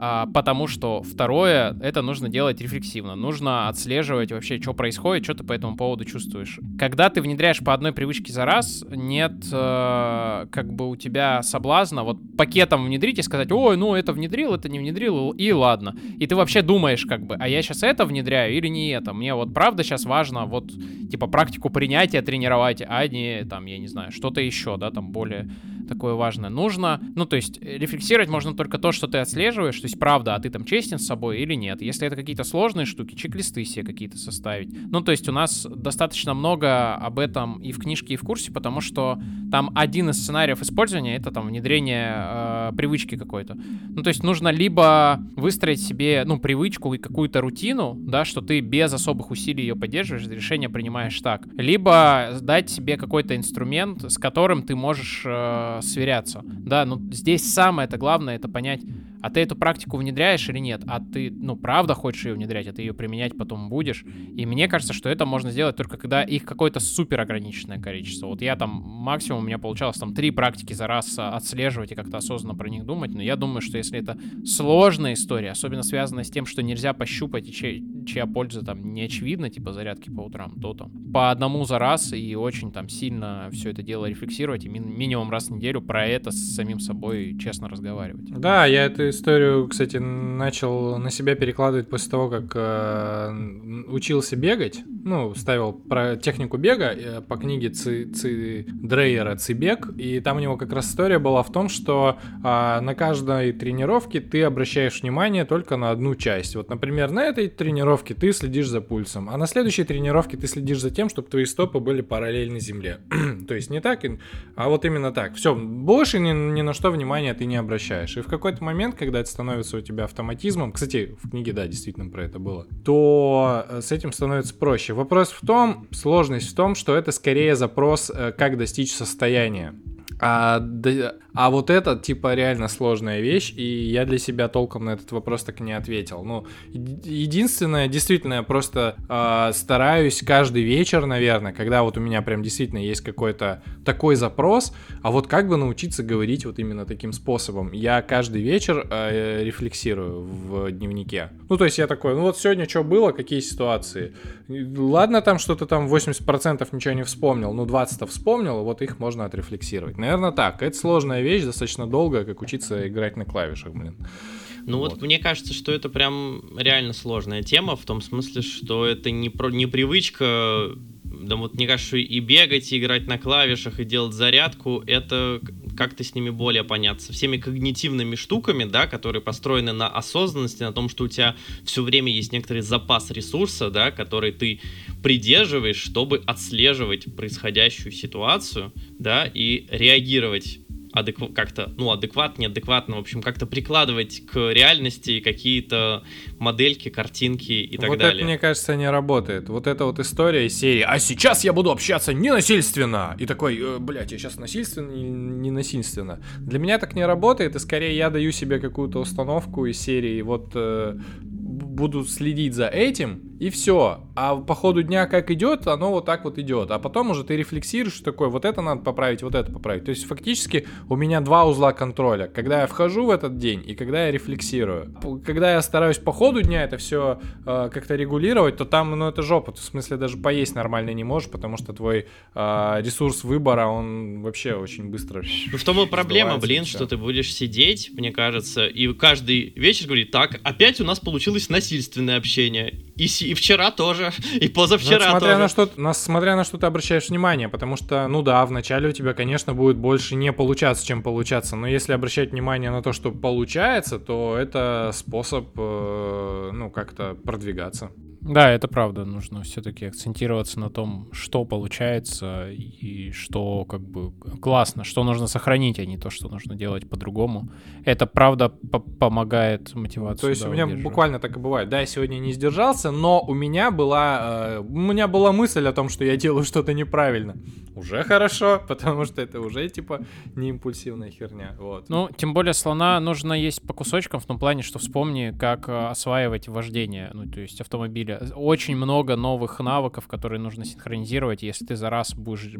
а, потому что второе, это нужно делать рефлексивно. Нужно отслеживать вообще, что происходит, что ты по этому поводу чувствуешь. Когда ты внедряешь по одной привычке за раз, нет э, как бы у тебя соблазна вот пакетом внедрить и сказать, ой, ну это внедрил, это не внедрил, и ладно. И ты вообще думаешь как бы, а я сейчас это внедряю или не это? Мне вот правда сейчас важно вот типа практику принятия тренировать, а не там, я не знаю, что-то еще, да, там более такое важное. Нужно, ну, то есть, э, рефлексировать можно только то, что ты отслеживаешь, то есть, правда, а ты там честен с собой или нет. Если это какие-то сложные штуки, чек-листы себе какие-то составить. Ну, то есть, у нас достаточно много об этом и в книжке, и в курсе, потому что там один из сценариев использования — это там внедрение э, привычки какой-то. Ну, то есть, нужно либо выстроить себе, ну, привычку и какую-то рутину, да, что ты без особых усилий ее поддерживаешь, решение принимаешь так. Либо дать себе какой-то инструмент, с которым ты можешь э, сверяться. Да, ну здесь самое это главное, это понять, а ты эту практику внедряешь или нет, а ты, ну, правда хочешь ее внедрять, а ты ее применять потом будешь. И мне кажется, что это можно сделать только когда их какое-то супер ограниченное количество. Вот я там максимум у меня получалось там три практики за раз а, отслеживать и как-то осознанно про них думать, но я думаю, что если это сложная история, особенно связанная с тем, что нельзя пощупать и чья, польза там не очевидна, типа зарядки по утрам, то там по одному за раз и очень там сильно все это дело рефлексировать и мин- минимум раз в неделю про это с самим собой честно разговаривать. Да, я эту историю, кстати, начал на себя перекладывать после того, как э, учился бегать. Ну, ставил про технику бега э, по книге Ци, Ци Дрейера «Цибег». И там у него как раз история была в том, что а, на каждой тренировке ты обращаешь внимание только на одну часть. Вот, например, на этой тренировке ты следишь за пульсом, а на следующей тренировке ты следишь за тем, чтобы твои стопы были параллельны земле. То есть не так, а вот именно так. Все, больше ни, ни на что внимания ты не обращаешь. И в какой-то момент, когда это становится у тебя автоматизмом, кстати, в книге, да, действительно про это было, то э, с этим становится проще. Вопрос в том, сложность в том, что это скорее запрос, э, как достичь состояния. А, да- а вот это, типа, реально сложная вещь, и я для себя толком на этот вопрос так и не ответил. Ну, еди- единственное, действительно, я просто а, стараюсь каждый вечер, наверное, когда вот у меня прям действительно есть какой-то такой запрос, а вот как бы научиться говорить вот именно таким способом. Я каждый вечер э, рефлексирую в дневнике. Ну, то есть я такой, ну вот сегодня что было, какие ситуации. Ладно, там что-то там 80% ничего не вспомнил, ну 20-то вспомнил, вот их можно отрефлексировать. Наверное, так. Это сложная вещь, достаточно долгая, как учиться играть на клавишах, блин. Ну вот. Вот. мне кажется, что это прям реально сложная тема, в том смысле, что это не, про, не привычка, да вот мне кажется, и бегать, и играть на клавишах, и делать зарядку, это как-то с ними более понятно. Со всеми когнитивными штуками, да, которые построены на осознанности, на том, что у тебя все время есть некоторый запас ресурса, да, который ты придерживаешь, чтобы отслеживать происходящую ситуацию, да, и реагировать адеква- как-то, ну, адекватно, неадекватно, в общем, как-то прикладывать к реальности какие-то модельки, картинки и так вот далее. это, мне кажется, не работает. Вот эта вот история из серии «А сейчас я буду общаться ненасильственно!» И такой, э, блядь, я сейчас насильственно или ненасильственно? Для меня так не работает, и скорее я даю себе какую-то установку из серии вот э, буду следить за этим, и все. А по ходу дня как идет, оно вот так вот идет. А потом уже ты рефлексируешь такой, вот это надо поправить, вот это поправить. То есть фактически у меня два узла контроля. Когда я вхожу в этот день и когда я рефлексирую. Когда я стараюсь по ходу дня это все как-то регулировать, то там, ну это жопа. В смысле даже поесть нормально не можешь, потому что твой э, ресурс выбора, он вообще очень быстро... Ну, в том и проблема, блин, что ты будешь сидеть, мне кажется, и каждый вечер говорить, так, опять у нас получилось насильственное общение. И, и вчера тоже, и Ну, позавчера это смотря тоже. на что, на, смотря на что ты обращаешь внимание, потому что, ну да, вначале у тебя, конечно, будет больше не получаться, чем получаться, но если обращать внимание на то, что получается, то это способ, э, ну, как-то продвигаться. Да, это правда. Нужно все-таки акцентироваться на том, что получается и что как бы классно, что нужно сохранить, а не то, что нужно делать по-другому. Это правда по- помогает мотивации. То есть да, у меня буквально так и бывает. Да, я сегодня не сдержался, но у меня была, э, у меня была мысль о том, что я делаю что-то неправильно. Уже хорошо, потому что это уже типа не импульсивная херня. Вот. Ну, тем более слона нужно есть по кусочкам в том плане, что вспомни, как э, осваивать вождение, ну, то есть автомобиля. Очень много новых навыков, которые нужно синхронизировать. Если ты за раз будешь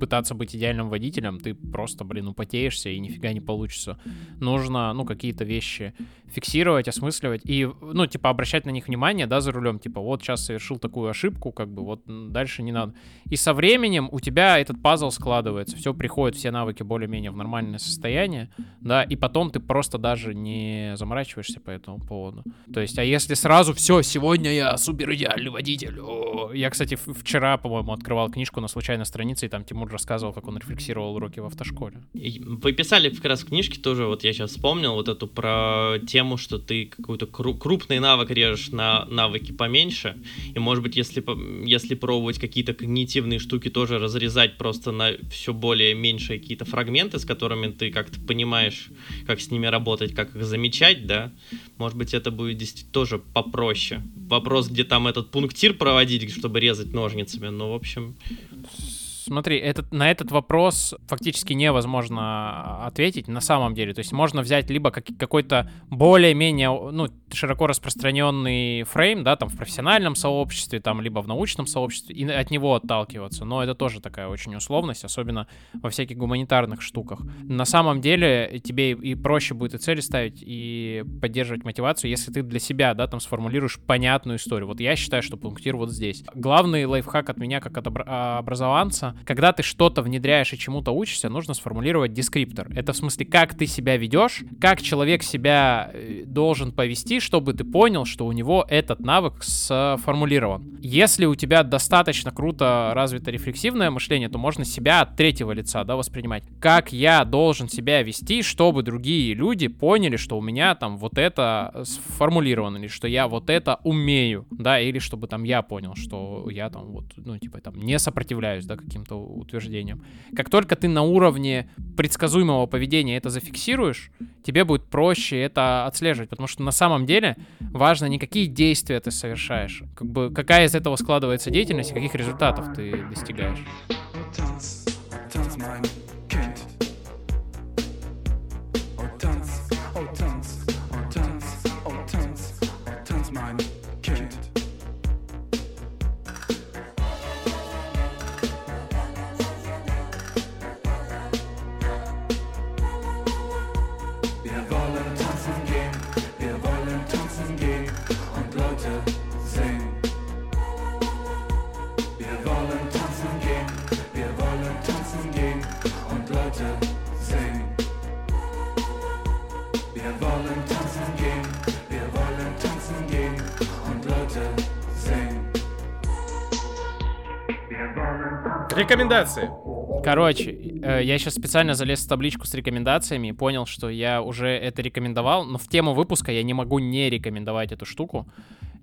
пытаться быть идеальным водителем, ты просто, блин, употеешься и нифига не получится. Нужно, ну, какие-то вещи фиксировать, осмысливать и, ну, типа, обращать на них внимание, да, за рулем. Типа, вот сейчас совершил такую ошибку, как бы, вот дальше не надо. И со временем у тебя этот пазл складывается, все приходит, все навыки более-менее в нормальное состояние, да, и потом ты просто даже не заморачиваешься по этому поводу. То есть, а если сразу все, сегодня я супер идеальный водитель. о». Я, кстати, вчера, по-моему, открывал книжку на случайной странице, и там Тимур рассказывал, как он рефлексировал уроки в автошколе. Вы писали как раз в книжке тоже, вот я сейчас вспомнил, вот эту про тему, что ты какой-то кру- крупный навык режешь на навыки поменьше, и может быть, если, если пробовать какие-то когнитивные штуки тоже разрезать просто на все более меньшие какие-то фрагменты, с которыми ты как-то понимаешь, как с ними работать, как их замечать, да, может быть, это будет действительно тоже попроще. Вопрос, где там этот пунктир проводить, чтобы резать ножницами, ну, в общем, Смотри, этот, на этот вопрос фактически невозможно ответить на самом деле. То есть можно взять либо как, какой-то более-менее, ну, широко распространенный фрейм, да, там в профессиональном сообществе, там, либо в научном сообществе, и от него отталкиваться. Но это тоже такая очень условность, особенно во всяких гуманитарных штуках. На самом деле тебе и проще будет и цели ставить, и поддерживать мотивацию, если ты для себя, да, там сформулируешь понятную историю. Вот я считаю, что пунктир вот здесь. Главный лайфхак от меня, как от обра- когда ты что-то внедряешь и чему-то учишься, нужно сформулировать дескриптор. Это в смысле, как ты себя ведешь, как человек себя э, должен повести, чтобы ты понял, что у него этот навык сформулирован. Если у тебя достаточно круто развито рефлексивное мышление, то можно себя от третьего лица, да, воспринимать. Как я должен себя вести, чтобы другие люди поняли, что у меня там вот это сформулировано, или что я вот это умею, да, или чтобы там я понял, что я там вот, ну, типа там не сопротивляюсь, да, каким-то утверждениям. Как только ты на уровне предсказуемого поведения это зафиксируешь, тебе будет проще это отслеживать, потому что на самом деле важно не какие действия ты совершаешь, как бы какая из этого складывается деятельность и каких результатов ты достигаешь. Рекомендации. Короче, э, я сейчас специально залез в табличку с рекомендациями и понял, что я уже это рекомендовал, но в тему выпуска я не могу не рекомендовать эту штуку.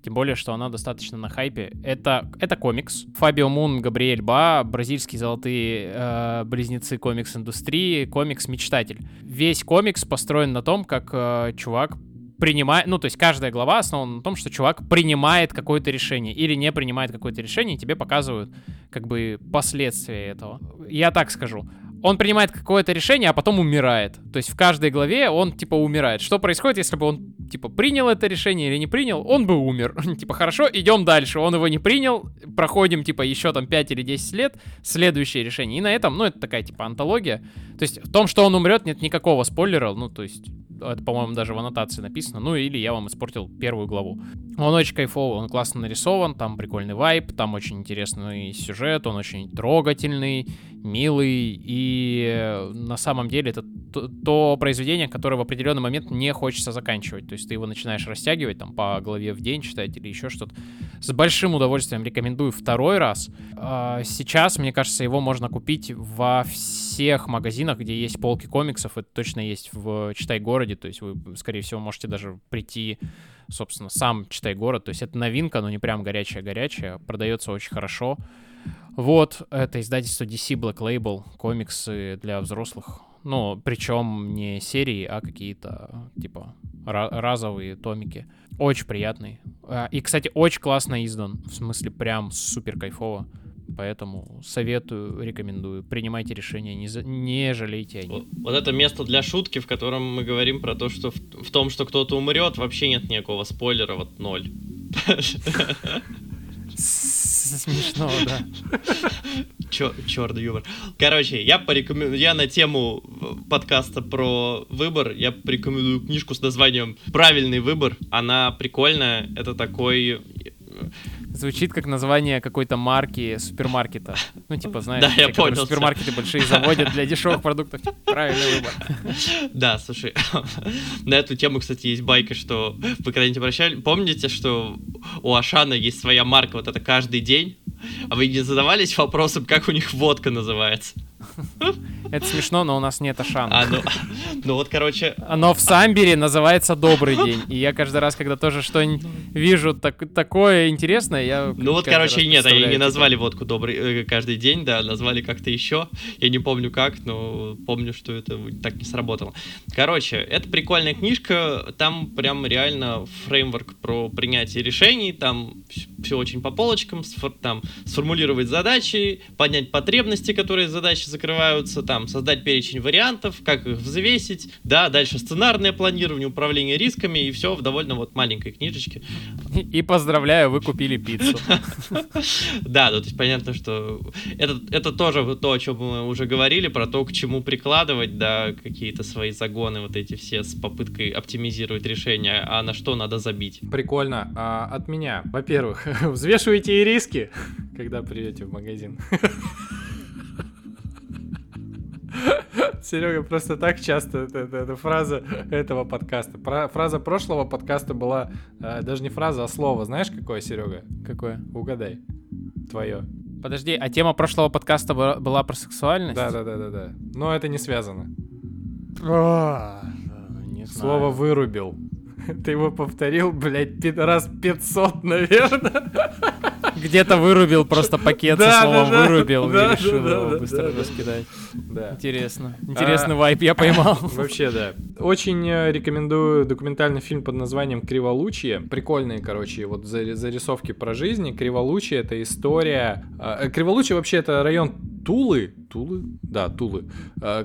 Тем более, что она достаточно на хайпе. Это, это комикс. Фабио Мун, Габриэль Ба, бразильские золотые э, близнецы комикс-индустрии, комикс-мечтатель. Весь комикс построен на том, как э, чувак принимает, ну, то есть каждая глава основана на том, что чувак принимает какое-то решение или не принимает какое-то решение, и тебе показывают как бы последствия этого. Я так скажу. Он принимает какое-то решение, а потом умирает. То есть в каждой главе он, типа, умирает. Что происходит, если бы он, типа, принял это решение или не принял? Он бы умер. типа, хорошо, идем дальше. Он его не принял, проходим, типа, еще там 5 или 10 лет, следующее решение. И на этом, ну, это такая, типа, антология. То есть в том, что он умрет, нет никакого спойлера. Ну, то есть это, по-моему, даже в аннотации написано. Ну, или я вам испортил первую главу. Он очень кайфовый, он классно нарисован, там прикольный вайп, там очень интересный сюжет, он очень трогательный, милый, и э, на самом деле это то, то произведение, которое в определенный момент не хочется заканчивать. То есть ты его начинаешь растягивать там по главе в день читать или еще что-то. С большим удовольствием рекомендую второй раз. А, Сейчас, мне кажется, его можно купить во всех магазинах, где есть полки комиксов. Это точно есть в Читай-городе. То есть вы, скорее всего, можете даже прийти, собственно, сам Читай-город. То есть это новинка, но не прям горячая-горячая. Продается очень хорошо. Вот, это издательство DC Black Label, комиксы для взрослых. Ну, причем не серии, а какие-то, типа, ра- разовые томики. Очень приятный. А, И, кстати, очень классно издан. В смысле, прям супер кайфово. Поэтому советую, рекомендую. Принимайте решения, не, за- не жалейте о них. Вот, вот это место для шутки, в котором мы говорим про то, что в, в том, что кто-то умрет, вообще нет никакого спойлера, вот ноль. Смешно, да. Черный юмор. Короче, я порекомендую, я на тему подкаста про выбор, я порекомендую книжку с названием «Правильный выбор». Она прикольная, это такой... Звучит как название какой-то марки супермаркета. Ну, типа, знаешь, Да, я те, понял, супермаркеты большие заводят для дешевых продуктов. Типа, Правильный выбор. Да, слушай, на эту тему, кстати, есть байка, что вы когда-нибудь обращали, помните, что у Ашана есть своя марка, вот это каждый день, а вы не задавались вопросом, как у них водка называется? Это смешно, но у нас нет Ашана. А, ну, ну вот, короче, Оно в Самбере называется «Добрый день». И я каждый раз, когда тоже что-нибудь вижу так- такое интересное, я Ну вот, короче, нет, они не назвали водку добрый э, каждый день, да, назвали как-то еще. Я не помню как, но помню, что это так не сработало. Короче, это прикольная книжка, там прям реально фреймворк про принятие решений, там все очень по полочкам, там сформулировать задачи, поднять потребности, которые задачи закрываются, там создать перечень вариантов, как их взвесить, да, дальше сценарное планирование, управление рисками и все в довольно вот маленькой книжечке. И поздравляю, вы купили пиццу. Да, ну, то есть понятно, что это, тоже то, о чем мы уже говорили, про то, к чему прикладывать, да, какие-то свои загоны вот эти все с попыткой оптимизировать решения, а на что надо забить. Прикольно. А, от меня. Во-первых, взвешивайте и риски, когда придете в магазин. Серега, просто так часто это, это- это фраза этого подкаста. Про- фраза прошлого подкаста была э, даже не фраза, а слово. Знаешь, какое, Серега? Какое? Угадай. Твое. Подожди, а тема прошлого подкаста была про сексуальность? Да, да, да, да, да. Но это не связано. А, Не. Слово вырубил. Ты его повторил, блядь, раз 500, наверное. Где-то вырубил просто пакет со словом вырубил и решил его быстро да, да. раскидать. Да. Интересно. Интересный А, вайп я поймал. Вообще, да. Очень э, рекомендую документальный фильм под названием «Криволучие». Прикольные, короче, вот зари- зарисовки про жизнь. «Криволучие» — это история... э, э, Криволучие вообще это район Тулы. Тулы? Да, Тулы.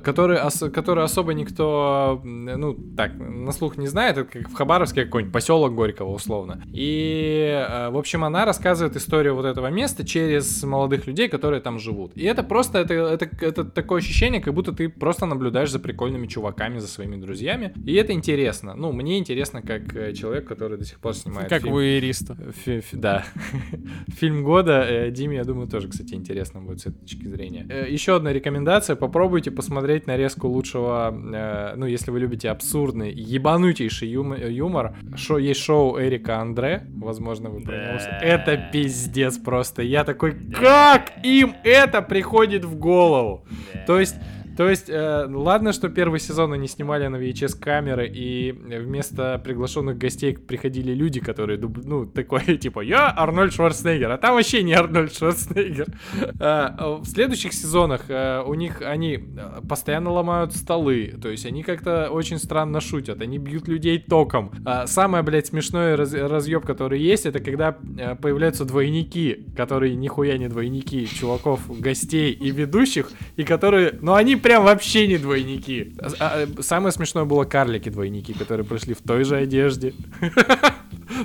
Который, ос- который особо никто, ну, так, на слух не знает. Это как в Хабаровске какой-нибудь поселок Горького, условно. И, в общем, она рассказывает историю вот этого места через молодых людей, которые там живут. И это просто, это, это, это такое ощущение, как будто ты просто наблюдаешь за прикольными чуваками, за своими друзьями. И это интересно. Ну, мне интересно, как э, человек, который до сих пор снимает Как фильм. вуэристу. Фи- фи- да. Фильм года. Э, Диме, я думаю, тоже, кстати, интересно будет с этой точки зрения. Э, Еще одна рекомендация. Попробуйте посмотреть нарезку лучшего, ну, если вы любите абсурдный, ебанутейший юм- юмор. Шо, есть шоу Эрика Андре. Возможно, вы про него. Это пиздец просто. Я такой, как им это приходит в голову? То есть... То есть, э, ладно, что первый сезон они снимали на VHS камеры, и вместо приглашенных гостей приходили люди, которые, ну, такой, типа, я Арнольд Шварценеггер, а там вообще не Арнольд Шварценеггер. А, В следующих сезонах э, у них они э, постоянно ломают столы, то есть они как-то очень странно шутят, они бьют людей током. А Самое, блядь, смешное раз- разъеб, который есть, это когда э, появляются двойники, которые нихуя не двойники чуваков, гостей и ведущих, и которые, ну они прям вообще не двойники. А- а, Самое смешное было карлики-двойники, которые пришли в той же одежде.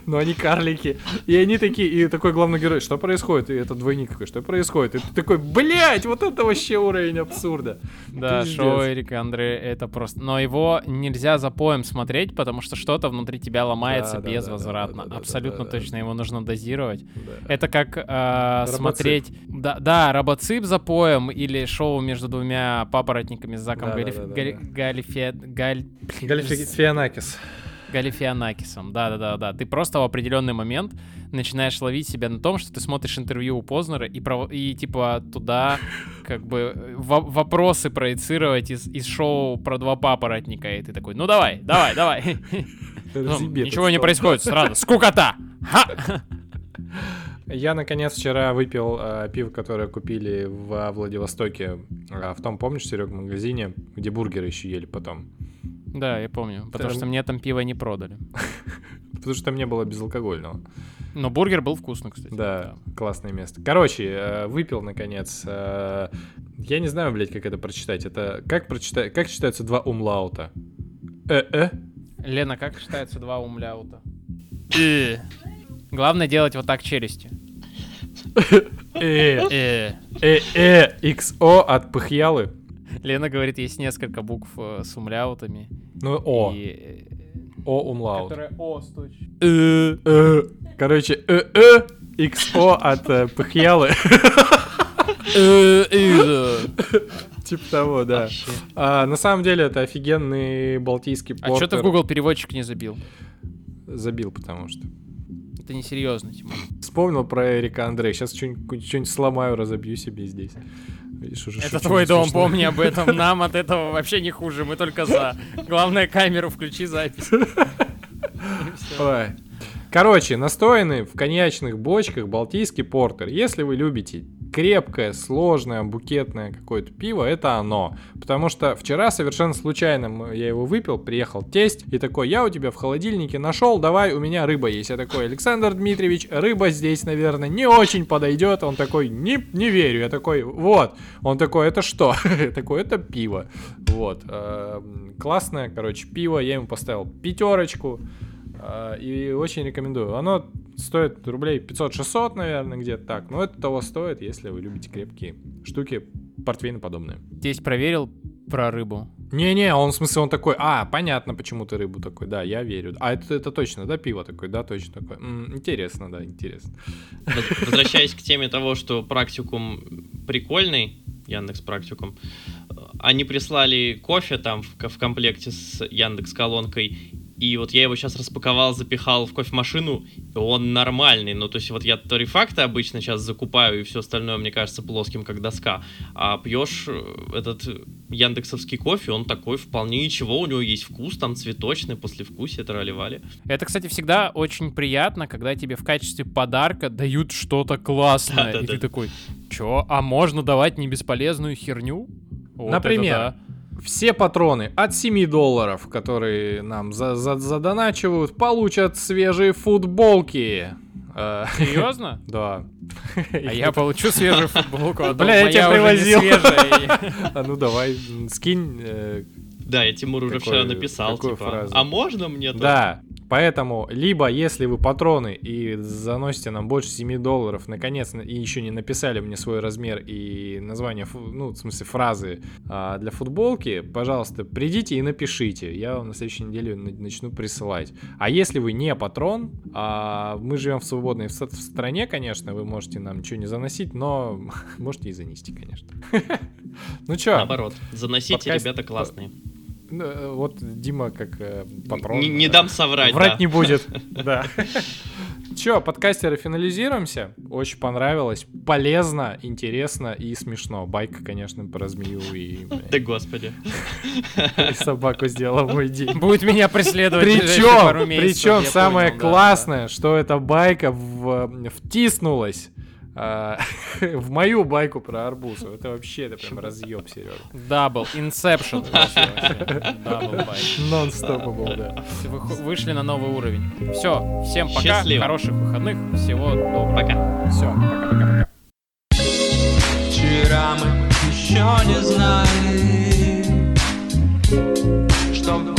Но они карлики. И они такие, и такой главный герой, что происходит? И это двойник такой, что происходит? И ты такой, блять, вот это вообще уровень абсурда. Да, Пиздец. шоу Эрика Андре это просто... Но его нельзя за поем смотреть, потому что что-то внутри тебя ломается Да, безвозвратно. да, да, Абсолютно точно, его нужно дозировать. Это как э, смотреть... Да, да, робоцип за поем или шоу между двумя папоротниками с Заком Да, да, Галиф... да, Галифианакисом. Да-да-да-да. Ты просто в определенный момент начинаешь ловить себя на том, что ты смотришь интервью у Познера и, прово- и типа туда как бы во- вопросы проецировать из, из шоу про два папоротника. И ты такой, ну давай, давай, давай. Ну, Ничего не происходит, сразу. Скукота! Я, наконец, вчера выпил э, пиво, которое купили во Владивостоке, а, в том, помнишь, Серег, магазине, где бургеры еще ели потом. Да, я помню. Потому Там- что мне там пиво не продали. Потому что там не было безалкогольного. Но бургер был вкусный, кстати. Да, классное место. Короче, э, выпил, наконец. э, Я не знаю, блядь, как это прочитать. Это как прочитать, как читаются два умлаута? Э-э? Лена, как считается два умляута? Э. Главное делать вот так челюстью. Э, Э. э, э, XO от пыхьялы. Лена говорит, есть несколько букв э, с умляутами. Ну, О. Э, О умлаут. Которая О стучит. Э, э. Короче, э-э, XO от э, пыхьялы. Э, э, Типа того, да. А, на самом деле это офигенный балтийский А что ты в портер. Google переводчик не забил? Забил, потому что. Это несерьезно, Тимон. Вспомнил про Эрика Андре. Сейчас что-нибудь сломаю, разобью себе здесь. Видишь, уже Это твой дом, смешно. помни об этом. Нам от этого вообще не хуже, мы только за. Главное, камеру включи запись. Короче, настоянный в коньячных бочках балтийский портер. Если вы любите крепкое, сложное, букетное какое-то пиво, это оно. Потому что вчера совершенно случайно я его выпил, приехал тесть и такой, я у тебя в холодильнике нашел, давай, у меня рыба есть. Я такой, Александр Дмитриевич, рыба здесь, наверное, не очень подойдет. Он такой, не, не верю. Я такой, вот. Он такой, это что? Такой, это пиво. Вот. Эм, Классное, короче, пиво. Я ему поставил пятерочку. А, И очень рекомендую. Оно стоит рублей 500-600, наверное, где-то так. Но это того стоит, если вы любите крепкие штуки, портвейны подобные. Тесть проверил про рыбу. Не-не, он в смысле, он такой, а, понятно, почему ты рыбу такой, да, я верю. А это, это точно, да, пиво такой, да, точно такой. М, интересно, да, интересно. Воз- Возвращаясь к теме того, что практикум прикольный, Яндекс практикум, э, они прислали кофе там в, в комплекте с Яндекс колонкой, и вот я его сейчас распаковал, запихал в кофемашину, и он нормальный. Ну, то есть вот я торрефакты обычно сейчас закупаю, и все остальное, мне кажется, плоским, как доска. А пьешь э, этот яндексовский кофе, он такой вполне ничего, у него есть вкус, там цветочный, послевкусие, трали-вали. Это, кстати, всегда очень приятно, когда тебе в качестве подарка дают что-то классное. И Да-да-да. ты такой, чё, а можно давать не бесполезную херню? Вот это Например, да. Все патроны от 7 долларов, которые нам за за- задоначивают, получат свежие футболки. Э, Серьезно? Да. А я получу свежую футболку. а Бля, я не привозил. А ну давай, скинь. э, Да, я Тимур уже вчера написал, типа, а можно мне тоже?» Да, поэтому, либо если вы патроны и заносите нам больше 7 долларов, наконец, и еще не написали мне свой размер и название, ну, в смысле, фразы а, для футболки, пожалуйста, придите и напишите. Я вам на следующей неделе на- начну присылать. А если вы не патрон, а, мы живем в свободной в, с- в стране, конечно, вы можете нам ничего не заносить, но можете и занести, конечно. Ну чё, Наоборот, заносите, ребята классные. Ну, э, вот Дима как э, патрон. Не, не э, дам соврать, Врать да. не будет. Да. Че, подкастеры, финализируемся. Очень понравилось. Полезно, интересно и смешно. Байка, конечно, про змею и, Да господи. и собаку сделала мой день. Будет меня преследовать Причем, причем самое классное, что эта байка втиснулась в мою байку про арбуз. Это вообще, это прям разъеб, Серега. да. Double, inception. Double байк. Non-stoppable, да. Вы- Вышли на новый уровень. Все, всем пока, хороших выходных, всего доброго. Пока. Все, пока-пока-пока. Вчера мы еще не знали, что в